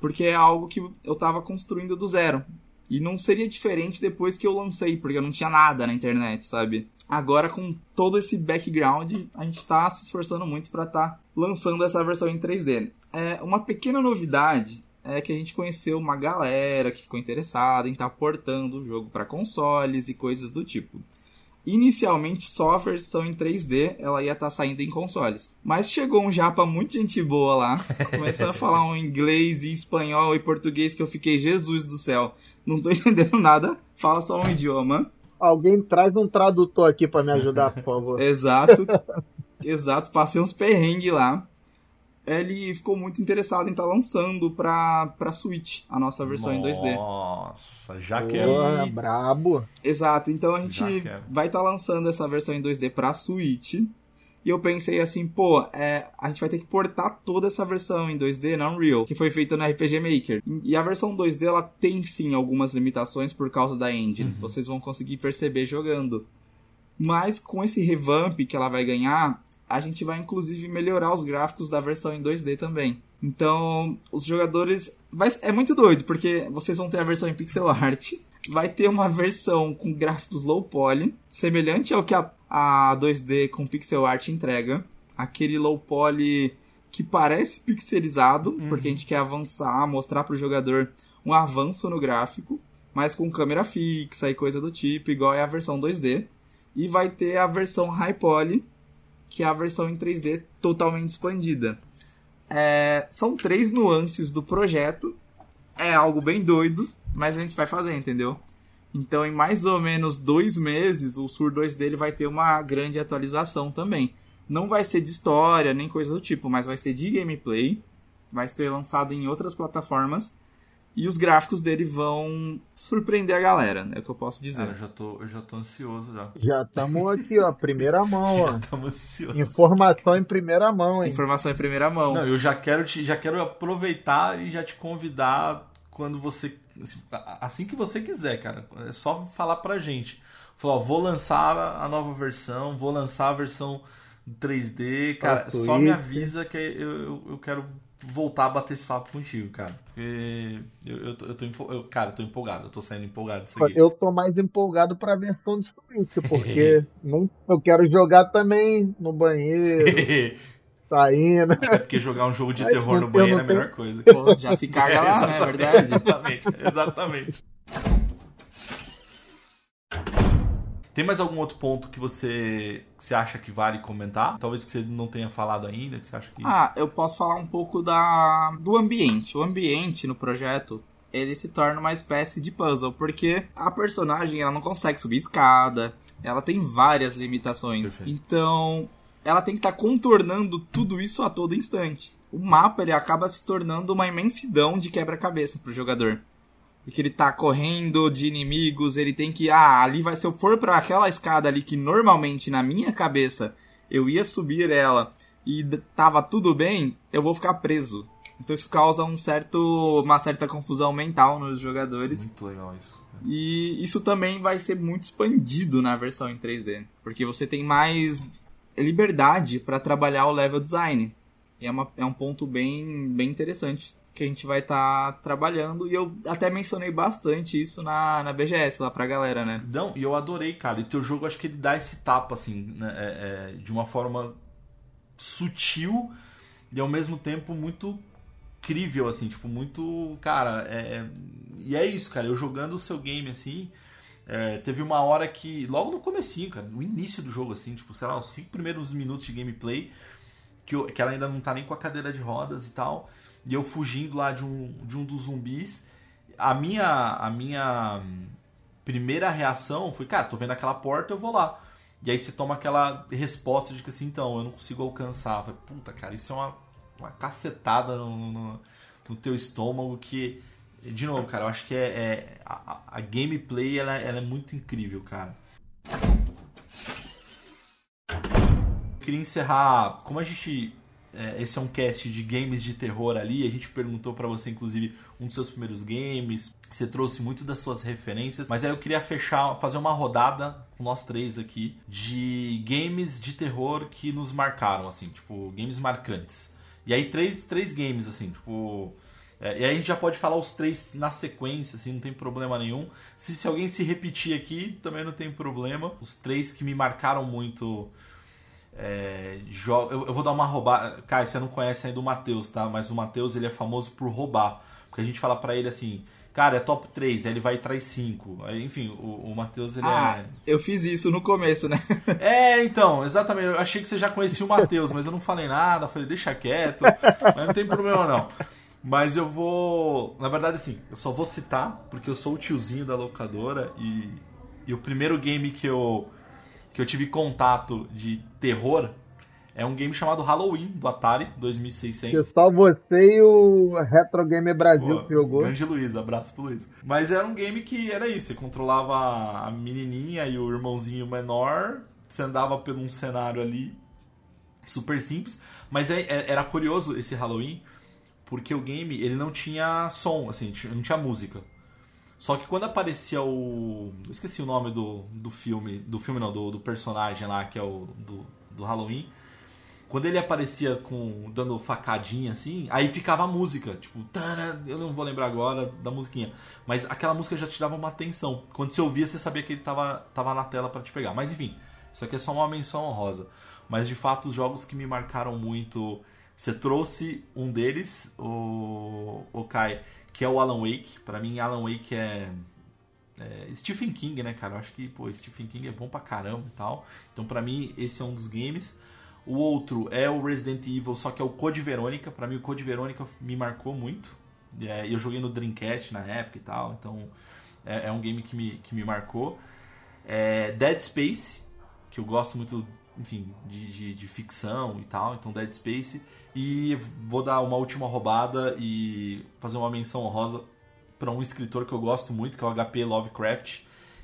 Porque é algo que eu tava construindo do zero. E não seria diferente depois que eu lancei, porque eu não tinha nada na internet, sabe? Agora, com todo esse background, a gente está se esforçando muito para estar tá lançando essa versão em 3D. É, uma pequena novidade é que a gente conheceu uma galera que ficou interessada em estar tá portando o jogo para consoles e coisas do tipo. Inicialmente, só a versão em 3D ela ia estar tá saindo em consoles. Mas chegou um japa muito gente boa lá, começando a falar um inglês e espanhol e português que eu fiquei, Jesus do céu, não tô entendendo nada, fala só um idioma. Alguém traz um tradutor aqui para me ajudar, por favor. Exato. Exato, passei uns perrengues lá. Ele ficou muito interessado em estar tá lançando pra, pra Switch a nossa versão nossa, em 2D. Nossa, já quero. Porra, brabo. Exato, então a gente vai estar tá lançando essa versão em 2D pra Switch. E eu pensei assim, pô, é, a gente vai ter que portar toda essa versão em 2D na Unreal, que foi feita no RPG Maker. E a versão 2D ela tem sim algumas limitações por causa da engine. Uhum. Vocês vão conseguir perceber jogando. Mas com esse revamp que ela vai ganhar, a gente vai inclusive melhorar os gráficos da versão em 2D também. Então, os jogadores. Vai... É muito doido, porque vocês vão ter a versão em pixel art, vai ter uma versão com gráficos low poly, semelhante ao que a, a 2D com pixel art entrega. Aquele low poly que parece pixelizado, uhum. porque a gente quer avançar, mostrar para o jogador um avanço no gráfico, mas com câmera fixa e coisa do tipo, igual é a versão 2D. E vai ter a versão high poly, que é a versão em 3D totalmente expandida. É, são três nuances do projeto. É algo bem doido, mas a gente vai fazer, entendeu? Então, em mais ou menos dois meses, o Sur 2 dele vai ter uma grande atualização também. Não vai ser de história, nem coisa do tipo, mas vai ser de gameplay. Vai ser lançado em outras plataformas. E os gráficos dele vão surpreender a galera, é o que eu posso dizer. Cara, eu já tô, eu já tô ansioso já. Já estamos aqui, ó, primeira mão, ó. já estamos ansiosos. Informação em primeira mão, hein? Informação em primeira mão. Não, eu já quero te, já quero aproveitar e já te convidar quando você. Assim que você quiser, cara. É só falar pra gente. Falar, ó, vou lançar a nova versão, vou lançar a versão 3D, cara. Só me avisa que eu, eu, eu, quero voltar a bater esse papo contigo, cara. Porque eu, eu, tô, eu tô eu, cara, eu tô empolgado, eu tô saindo empolgado disso aqui. Eu tô mais empolgado pra versão de Switch, porque não, eu quero jogar também no banheiro. saindo. É porque jogar um jogo de terror no banheiro é a melhor coisa. Pô, já se caga lá, né? É verdade. Exatamente, exatamente. Tem mais algum outro ponto que você, que você acha que vale comentar? Talvez que você não tenha falado ainda, que você acha que... Ah, eu posso falar um pouco da, do ambiente. O ambiente no projeto, ele se torna uma espécie de puzzle, porque a personagem ela não consegue subir escada, ela tem várias limitações. Perfeito. Então, ela tem que estar tá contornando tudo isso a todo instante. O mapa ele acaba se tornando uma imensidão de quebra-cabeça para o jogador. Porque ele tá correndo de inimigos, ele tem que. Ah, ali vai. Se eu for para aquela escada ali que normalmente na minha cabeça eu ia subir ela e tava tudo bem, eu vou ficar preso. Então isso causa um certo, uma certa confusão mental nos jogadores. Muito legal isso. E isso também vai ser muito expandido na versão em 3D, porque você tem mais liberdade para trabalhar o level design. E é, uma, é um ponto bem, bem interessante que a gente vai estar tá trabalhando. E eu até mencionei bastante isso na, na BGS lá pra galera, né? Não, e eu adorei, cara. E teu jogo, acho que ele dá esse tapa, assim, né? é, é, de uma forma sutil e ao mesmo tempo muito crível, assim, tipo, muito. Cara, é. E é isso, cara. Eu jogando o seu game, assim. É, teve uma hora que, logo no comecinho, cara, no início do jogo, assim, tipo, sei lá, os cinco primeiros minutos de gameplay, que, eu, que ela ainda não tá nem com a cadeira de rodas e tal, e eu fugindo lá de um, de um dos zumbis, a minha, a minha primeira reação foi, cara, tô vendo aquela porta, eu vou lá. E aí você toma aquela resposta de que assim, então, eu não consigo alcançar. Falei, puta, cara, isso é uma, uma cacetada no, no, no teu estômago que de novo, cara, eu acho que é, é a, a, gameplay ela, ela, é muito incrível, cara. Eu queria encerrar, como a gente é, esse é um cast de games de terror ali, a gente perguntou para você inclusive um dos seus primeiros games, você trouxe muito das suas referências, mas aí eu queria fechar, fazer uma rodada com nós três aqui de games de terror que nos marcaram assim, tipo, games marcantes. E aí três, três games assim, tipo, é, e aí a gente já pode falar os três na sequência, assim, não tem problema nenhum. Se, se alguém se repetir aqui, também não tem problema. Os três que me marcaram muito. É, eu, eu, vou dar uma roubada. Kai, você não conhece ainda o Matheus, tá? Mas o Matheus ele é famoso por roubar. Porque a gente fala para ele assim, cara, é top 3, aí ele vai e traz 5. Aí, enfim, o, o Matheus ele ah, é. Eu fiz isso no começo, né? É, então, exatamente. Eu achei que você já conhecia o Matheus, mas eu não falei nada, falei, deixa quieto. Mas não tem problema não. Mas eu vou. Na verdade, assim, eu só vou citar, porque eu sou o tiozinho da locadora e, e o primeiro game que eu, que eu tive contato de terror é um game chamado Halloween, do Atari 2600. só você e o Retro Game Brasil Pô, que jogou. Grande Luiz, abraço pro Luiz. Mas era um game que era isso, você controlava a menininha e o irmãozinho menor, você andava por um cenário ali super simples. Mas é, é, era curioso esse Halloween, porque o game ele não tinha som, assim, não tinha música. Só que quando aparecia o. Eu esqueci o nome do, do filme. Do filme não, do, do personagem lá, que é o do, do Halloween. Quando ele aparecia com dando facadinha assim, aí ficava a música, tipo, tana, eu não vou lembrar agora da musiquinha, mas aquela música já te dava uma atenção. Quando você ouvia, você sabia que ele tava, tava na tela para te pegar. Mas enfim, isso aqui é só uma menção honrosa. Mas de fato, os jogos que me marcaram muito você trouxe um deles, o, o Kai, que é o Alan Wake. Para mim, Alan Wake é, é, Stephen King, né, cara? Eu acho que, pô, Stephen King é bom pra caramba e tal. Então, para mim, esse é um dos games. O outro é o Resident Evil, só que é o Code Verônica. Para mim, o Code Verônica me marcou muito. É, eu joguei no Dreamcast na época e tal, então é, é um game que me, que me marcou. É, Dead Space, que eu gosto muito enfim, de, de, de, ficção e tal, então Dead Space. E vou dar uma última roubada e fazer uma menção honrosa para um escritor que eu gosto muito, que é o HP Lovecraft.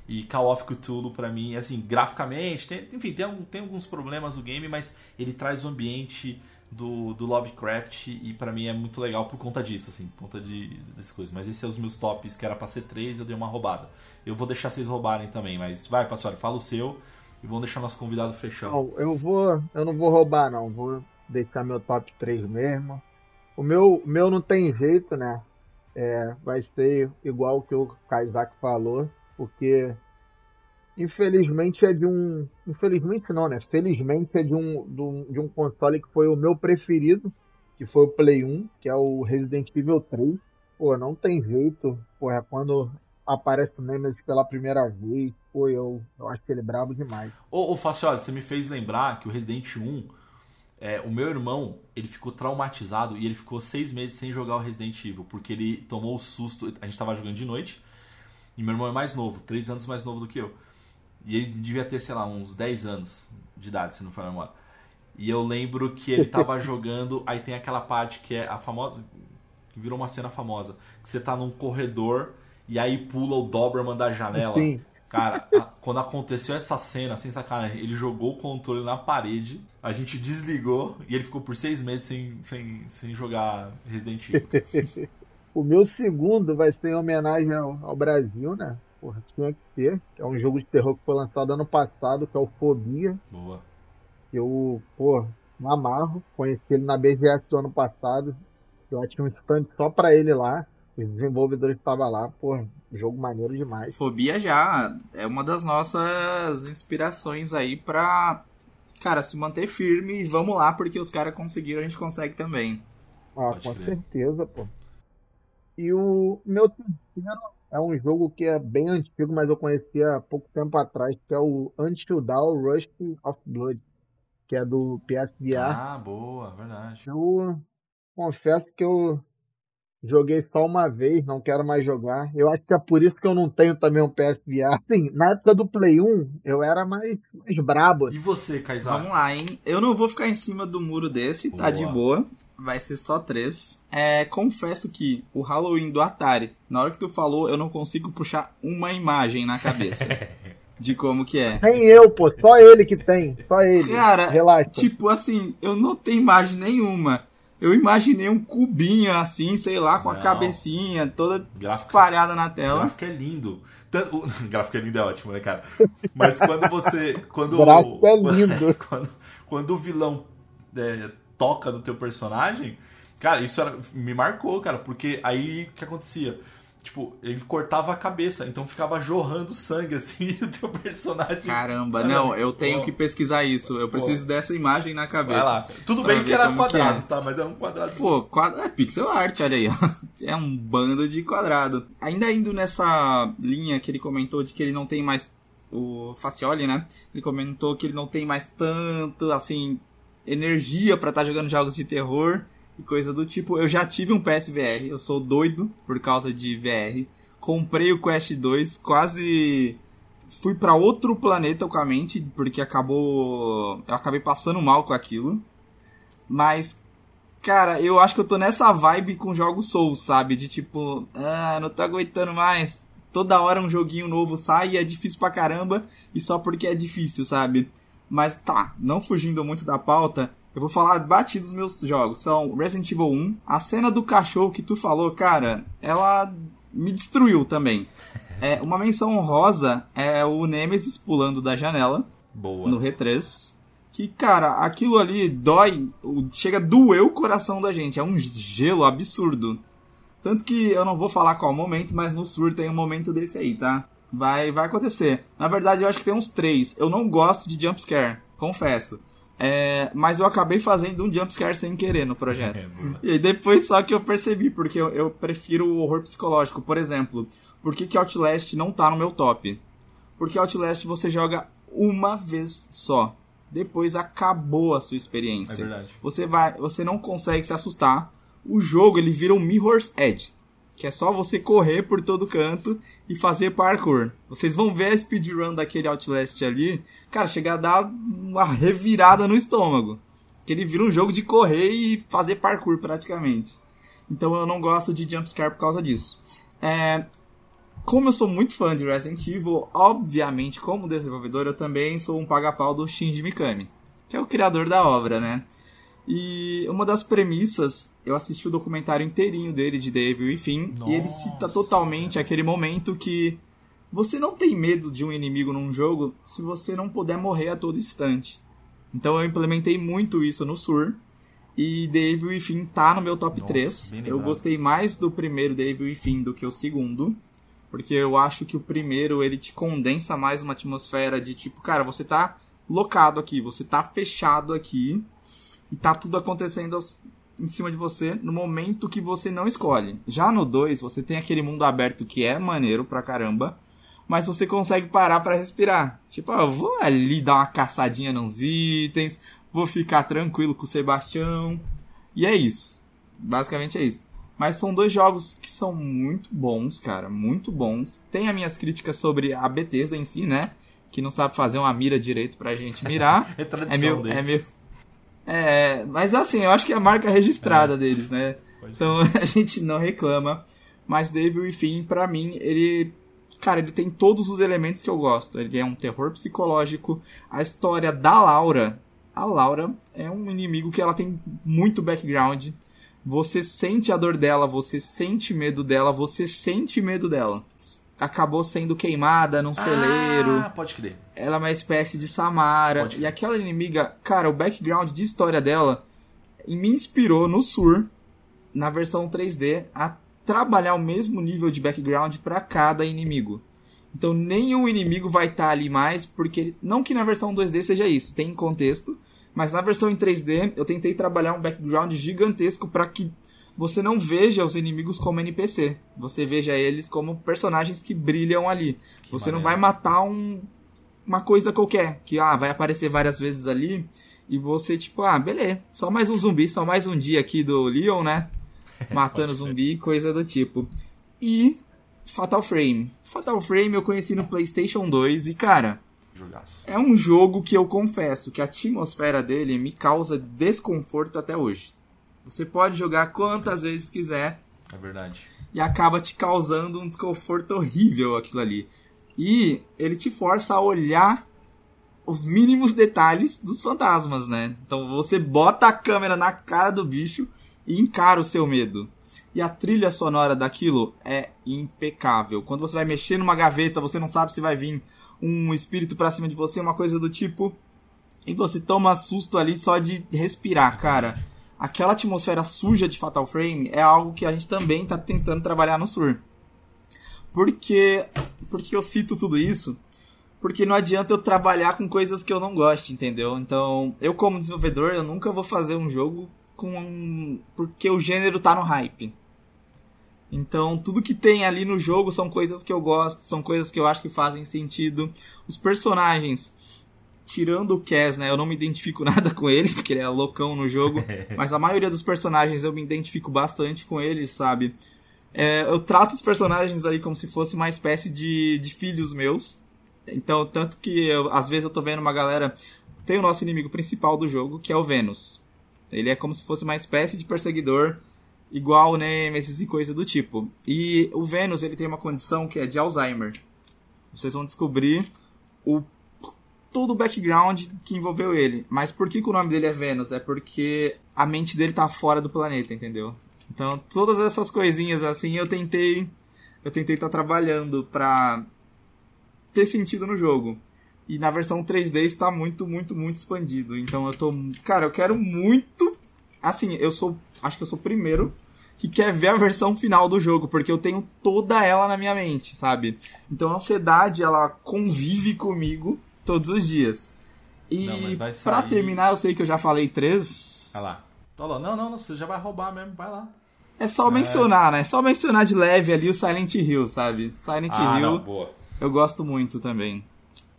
E Call of Cthulhu, para mim, assim, graficamente, tem, enfim, tem, tem alguns problemas no game, mas ele traz o ambiente do, do Lovecraft e para mim é muito legal por conta disso, assim, por conta de, dessas coisas. Mas esses são os meus tops, que era pra ser três, eu dei uma roubada. Eu vou deixar vocês roubarem também, mas vai, Pastor, fala o seu e vamos deixar nosso convidado fechar. Não, eu vou. Eu não vou roubar, não. Vou deixar meu top 3 mesmo. O meu, meu não tem jeito, né? É, vai ser igual que o Kaisak falou, porque infelizmente é de um. Infelizmente não, né? Felizmente é de um, de um, de um console que foi o meu preferido, que foi o Play 1, que é o Resident Evil 3. Pô, não tem jeito. Pô, é quando aparece o Nemesis pela primeira vez. Pô, eu, eu acho ele brabo demais. Ô, ô Facioli, você me fez lembrar que o Resident 1, é, o meu irmão, ele ficou traumatizado e ele ficou seis meses sem jogar o Resident Evil, porque ele tomou o susto. A gente tava jogando de noite, e meu irmão é mais novo, três anos mais novo do que eu. E ele devia ter, sei lá, uns 10 anos de idade, se não for memória. E eu lembro que ele tava jogando, aí tem aquela parte que é a famosa, que virou uma cena famosa, que você tá num corredor e aí pula o Doberman da janela. Sim. Cara, a, quando aconteceu essa cena, sem sacanagem, ele jogou o controle na parede, a gente desligou e ele ficou por seis meses sem, sem, sem jogar Resident Evil. o meu segundo vai ser em homenagem ao, ao Brasil, né? Porra, tinha que ter. É um jogo de terror que foi lançado ano passado, que é o Fobia. Boa. Eu, pô, me amarro. Conheci ele na BGS do ano passado. Eu tinha um stand só pra ele lá. Os desenvolvedores estavam lá, pô, jogo maneiro demais. Fobia já é uma das nossas inspirações aí pra, cara, se manter firme e vamos lá, porque os caras conseguiram, a gente consegue também. Ah, Pode com crer. certeza, pô. E o meu terceiro é um jogo que é bem antigo, mas eu conheci há pouco tempo atrás, que é o Until Dawn Rush of Blood, que é do PSVR. Ah, boa, verdade. Eu confesso que eu joguei só uma vez, não quero mais jogar. Eu acho que é por isso que eu não tenho também um PSVR. Sim, na época do Play 1, eu era mais, mais brabo. E você, Kaysar? Vamos lá, hein? Eu não vou ficar em cima do muro desse, tá Boa. de boa. Vai ser só três. É, confesso que o Halloween do Atari, na hora que tu falou, eu não consigo puxar uma imagem na cabeça de como que é. Tem eu, pô, só ele que tem, só ele. Cara, Relaxa. Tipo assim, eu não tenho imagem nenhuma. Eu imaginei um cubinho assim, sei lá, com a Não. cabecinha toda Gráfico. espalhada na O tela. gráfico é lindo. Tanto- O gráfico é lindo, é ótimo, né, cara? Mas quando você. Quando, O gráfico é lindo. Quando, quando o vilão é, toca no teu personagem, cara, isso era- me marcou, cara, porque aí o que acontecia? Tipo, ele cortava a cabeça, então ficava jorrando sangue assim, e o teu personagem. Caramba, Caramba. não, eu tenho Ó. que pesquisar isso. Eu preciso dessa imagem na Vai cabeça. lá. Tudo bem que era que quadrados, é. tá? Mas era um quadrado. Pô, quadro... é pixel art, olha aí. ó. É um bando de quadrado. Ainda indo nessa linha que ele comentou de que ele não tem mais o Facioli, né? Ele comentou que ele não tem mais tanto, assim, energia pra estar jogando jogos de terror e coisa do tipo. Eu já tive um PSVR, eu sou doido por causa de VR. Comprei o Quest 2, quase fui pra outro planeta com a mente, porque acabou. Eu acabei passando mal com aquilo. Mas, cara, eu acho que eu tô nessa vibe com jogos Souls, sabe? De tipo, ah, não tô aguentando mais. Toda hora um joguinho novo sai e é difícil pra caramba, e só porque é difícil, sabe? Mas tá, não fugindo muito da pauta, eu vou falar batidos dos meus jogos. São Resident Evil 1, a cena do cachorro que tu falou, cara, ela me destruiu também. É, uma menção honrosa é o Nemesis pulando da janela Boa. no R3. Que, cara, aquilo ali dói, chega a doer o coração da gente. É um gelo absurdo. Tanto que eu não vou falar qual momento, mas no Sur tem um momento desse aí, tá? Vai, vai acontecer. Na verdade, eu acho que tem uns três. Eu não gosto de jumpscare, confesso. É, mas eu acabei fazendo um jumpscare sem querer no projeto. É. E aí depois só que eu percebi, porque eu, eu prefiro o horror psicológico. Por exemplo, por que, que Outlast não tá no meu top? Porque Outlast você joga uma vez só. Depois acabou a sua É experiência. verdade. você vai, você não consegue se assustar. O jogo ele vira um Mirror's Edge, que é só você correr por todo canto e fazer parkour. Vocês vão ver a speedrun daquele Outlast ali, cara, chegar a dar uma revirada no estômago. Que ele vira um jogo de correr e fazer parkour praticamente. Então eu não gosto de jumpscare por causa disso. É, como eu sou muito fã de Resident Evil, obviamente, como desenvolvedor, eu também sou um paga-pau do Shinji Mikami, que é o criador da obra, né? E uma das premissas, eu assisti o documentário inteirinho dele de Devil e Fim, e ele cita Nossa. totalmente aquele momento que você não tem medo de um inimigo num jogo se você não puder morrer a todo instante. Então eu implementei muito isso no Sur. E Devil e Fim tá no meu top Nossa, 3. bem Eu gostei mais do primeiro Devil e Fim do que o segundo. Porque eu acho que o primeiro ele te condensa mais uma atmosfera de tipo, cara, você tá locado aqui, você tá fechado aqui e tá tudo acontecendo aos- em cima de você no momento que você não escolhe. Já no 2, você tem aquele mundo aberto que é maneiro pra caramba, mas você consegue parar pra respirar. Tipo, ah, eu vou ali dar uma caçadinha nos itens, vou ficar tranquilo com o Sebastião. E é isso. Basicamente é isso. Mas são dois jogos que são muito bons, cara, muito bons. Tem as minhas críticas sobre a Bethesda em si, né? Que não sabe fazer uma mira direito pra gente mirar. É tradição É meu, deles. é meu. É, mas assim, eu acho que é a marca registrada deles, né? Pode Então a gente não reclama. Mas Devil Fim, pra mim, ele. Cara, ele tem todos os elementos que eu gosto. Ele é um terror psicológico. A história da Laura. A Laura é um inimigo que ela tem muito background. Você sente a dor dela, você sente medo dela, você sente medo dela. Acabou sendo queimada num celeiro. Ah, pode crer. Ela é uma espécie de Samara. E aquela inimiga, cara, o background de história dela me inspirou no Sur, na versão 3D, a trabalhar o mesmo nível de background para cada inimigo. Então nenhum inimigo vai estar ali mais, porque não que na versão 2D seja isso, tem contexto, mas na versão em 3D eu tentei trabalhar um background gigantesco para que você não veja os inimigos como NPC, você veja eles como personagens que brilham ali. Que você não maneiro. vai matar um, uma coisa qualquer, que ah, vai aparecer várias vezes ali e você tipo, ah, beleza, só mais um zumbi, só mais um dia aqui do Leon, né? Matando zumbi, coisa do tipo. E Fatal Frame. Fatal Frame eu conheci no PlayStation 2 e, cara, Jogaço. é um jogo que eu confesso que a atmosfera dele me causa desconforto até hoje. Você pode jogar quantas vezes quiser É verdade. e acaba te causando um desconforto horrível aquilo ali. E ele te força a olhar os mínimos detalhes dos fantasmas, né? Então você bota a câmera na cara do bicho e encara o seu medo. E a trilha sonora daquilo é impecável. Quando você vai mexer numa gaveta, você não sabe se vai vir um espírito pra cima de você, uma coisa do tipo. E você toma susto ali só de respirar, cara. Aquela atmosfera suja de Fatal Frame é algo que a gente também tá tentando trabalhar no Sur. Porque, porque eu cito tudo isso? Porque não adianta eu trabalhar com coisas que eu não gosto, entendeu? Então, eu como desenvolvedor, eu nunca vou fazer um jogo com porque o gênero tá no hype. Então, tudo que tem ali no jogo são coisas que eu gosto, são coisas que eu acho que fazem sentido. Os personagens, tirando o Cass, né, eu não me identifico nada com ele, porque ele é loucão no jogo, mas a maioria dos personagens eu me identifico bastante com eles, sabe? É, eu trato os personagens ali como se fosse uma espécie de, de filhos meus. Então, tanto que eu- às vezes eu tô vendo uma galera. Tem o nosso inimigo principal do jogo, que é o Venus. Ele é como se fosse uma espécie de perseguidor, igual Nemesis e coisa do tipo. E o Venus, ele tem uma condição que é de Alzheimer. Vocês vão descobrir o todo o background que envolveu ele. Mas por que, que o nome dele é Venus? É porque a mente dele tá fora do planeta, entendeu? Então, todas essas coisinhas assim, eu tentei eu tentei estar trabalhando pra ter sentido no jogo. E na versão 3D está muito, muito, muito expandido. Então eu tô, cara, eu quero muito assim, eu sou, acho que eu sou o primeiro que quer ver a versão final do jogo, porque eu tenho toda ela na minha mente, sabe? Então a ansiedade, ela convive comigo todos os dias. E Não, mas vai pra sair- terminar, eu sei que eu já falei três. Vai lá. Não, não, não, você já vai roubar mesmo, vai lá. É só mencionar, né? É só mencionar de leve ali o Silent Hill, sabe? Silent ah, Hill não, boa. eu gosto muito também.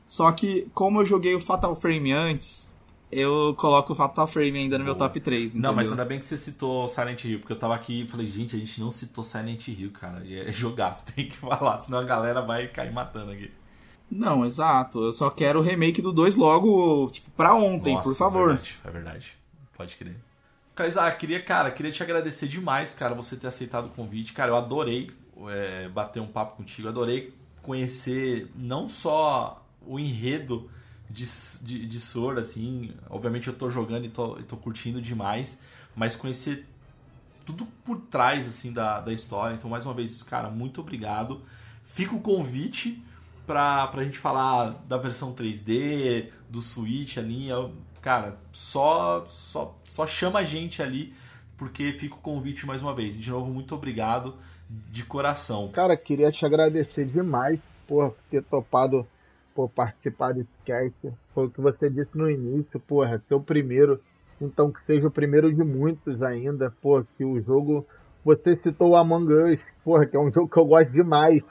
Só que, como eu joguei o Fatal Frame antes, eu coloco o Fatal Frame ainda no meu Boa. top 3. Não, mas entendeu? ainda bem que você citou Silent Hill, porque eu tava aqui e falei, gente, a gente não citou Silent Hill, cara. E é jogaço, tem que falar, senão a galera vai cair matando aqui. Não, exato. Eu só quero o remake do 2 logo, tipo, pra ontem, Nossa, por favor. É verdade, é verdade. Pode crer. Kaisa, queria, cara, queria te agradecer demais, cara, você ter aceitado o convite. Cara, eu adorei é, bater um papo contigo, adorei conhecer não só o enredo de, de, de Sword, assim, obviamente eu tô jogando e tô, e tô curtindo demais, mas conhecer tudo por trás, assim, da, da história. Então, mais uma vez, cara, muito obrigado. Fica o convite pra, pra gente falar da versão 3D, do Switch ali. Eu- cara, só, só, só chama a gente ali, porque fica o convite mais uma vez. E, de novo, muito obrigado de coração. Cara, queria te agradecer demais por ter topado por participar desse cast. Foi o que você disse no início, porra, ser o primeiro. Então que seja o primeiro de muitos ainda, pô, que o jogo. Você citou o Among Us, porra, que é um jogo que eu gosto demais.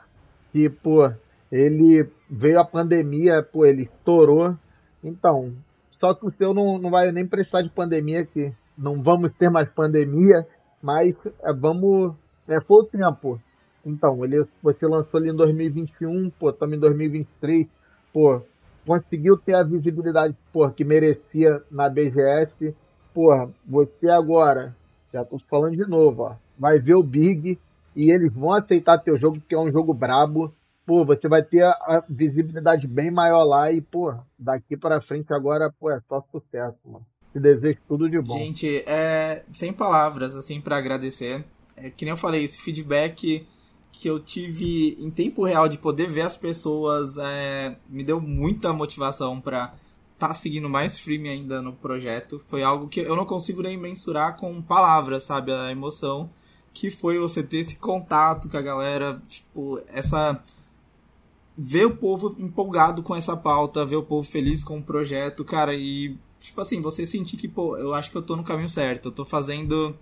Que, pô, ele veio a pandemia, pô, ele estourou. Então, só que o seu não, não vai nem precisar de pandemia, que não vamos ter mais pandemia, mas é, vamos. É, foi o tempo. Então, ele, você lançou ali em 2021, pô, estamos em 2023, pô, conseguiu ter a visibilidade, pô, que merecia na BGS. Porra, você agora, já tô falando de novo, ó, vai ver o Big e eles vão aceitar teu jogo, porque é um jogo brabo. Pô, você vai ter a, visibilidade bem maior lá e, pô, daqui pra frente agora, pô, é só sucesso, mano. Te desejo tudo de bom. Gente, é sem palavras, assim, pra agradecer. É, que nem eu falei, esse feedback que eu tive em tempo real de poder ver as pessoas é, me deu muita motivação para estar tá seguindo mais firme ainda no projeto. Foi algo que eu não consigo nem mensurar com palavras, sabe? A emoção que foi você ter esse contato com a galera, tipo, essa ver o povo empolgado com essa pauta, ver o povo feliz com o projeto, cara, e tipo assim, você sentir que, pô, eu acho que eu tô no caminho certo, eu tô fazendo,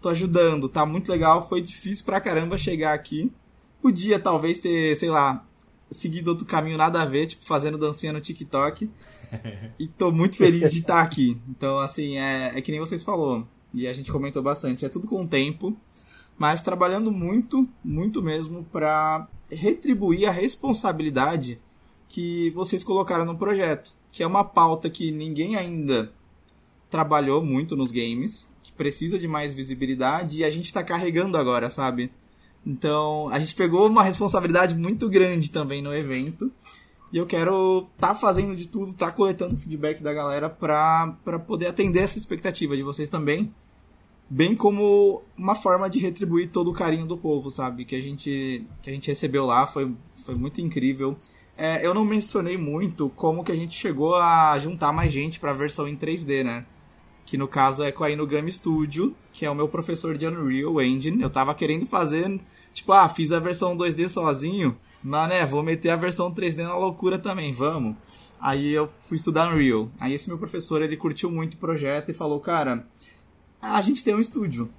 tô ajudando, tá muito legal, foi difícil pra caramba chegar aqui. Podia talvez ter, sei lá, seguido outro caminho nada a ver, tipo, fazendo dancinha no TikTok. e tô muito feliz de estar tá aqui. Então, assim, é, é que nem vocês falou. E a gente comentou bastante. É tudo com o tempo mas trabalhando muito, muito mesmo para retribuir a responsabilidade que vocês colocaram no projeto, que é uma pauta que ninguém ainda trabalhou muito nos games, que precisa de mais visibilidade e a gente está carregando agora, sabe? Então, a gente pegou uma responsabilidade muito grande também no evento. E eu quero estar tá fazendo de tudo, estar tá coletando feedback da galera para poder atender essa expectativa de vocês também bem como uma forma de retribuir todo o carinho do povo, sabe? Que a gente, que a gente recebeu lá, foi, foi muito incrível. É, eu não mencionei muito como que a gente chegou a juntar mais gente para a versão em 3D, né? Que no caso é com a Inugami Studio, que é o meu professor de Unreal Engine. Eu tava querendo fazer, tipo, ah, fiz a versão 2D sozinho, mas né, vou meter a versão 3D na loucura também, vamos. Aí eu fui estudar Unreal. Aí esse meu professor, ele curtiu muito o projeto e falou, cara, a gente tem um estúdio.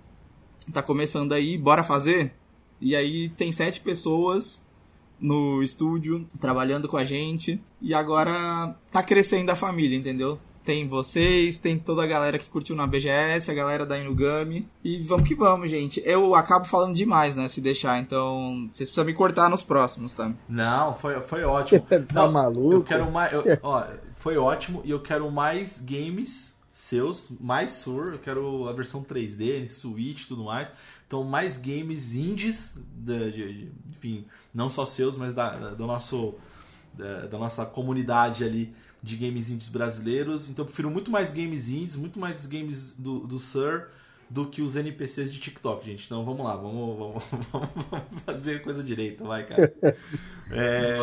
Tá começando aí, bora fazer? E aí tem sete pessoas no estúdio trabalhando com a gente e agora tá crescendo a família, entendeu? Tem vocês, tem toda a galera que curtiu na BGS, a galera da Inugami. E vamos que vamos, gente. Eu acabo falando demais, né? Se deixar, então vocês precisam me cortar nos próximos, tá? Não, foi, foi ótimo. tá Não, maluco? Eu quero mais. eu- ó, foi ótimo e eu quero mais games seus, mais Sur. Eu quero a versão 3D, Switch e tudo mais. Então, mais games indies, da- de- de- enfim, não só seus, mas da, da- do nosso, da, da nossa comunidade ali de games indies brasileiros. Então, eu prefiro muito mais games indies, muito mais games do, do Sur do que os NPCs de TikTok, gente. Então, vamos lá, vamos, vamos, vamos fazer coisa direita, vai, cara. É,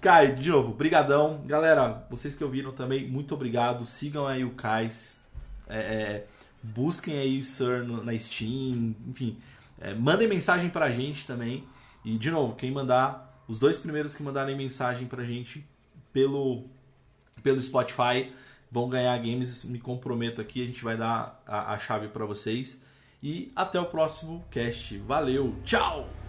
Kai, de novo, brigadão. Galera, vocês que ouviram também, muito obrigado. Sigam aí o Kai. É, é, busquem aí o Sir no- na Steam. Enfim, é, mandem mensagem pra gente também. E, de novo, quem mandar, os dois primeiros que mandarem mensagem pra gente pelo, pelo Spotify vão ganhar games. Me comprometo aqui, a gente vai dar a, a chave pra vocês. E até o próximo cast. Valeu, tchau!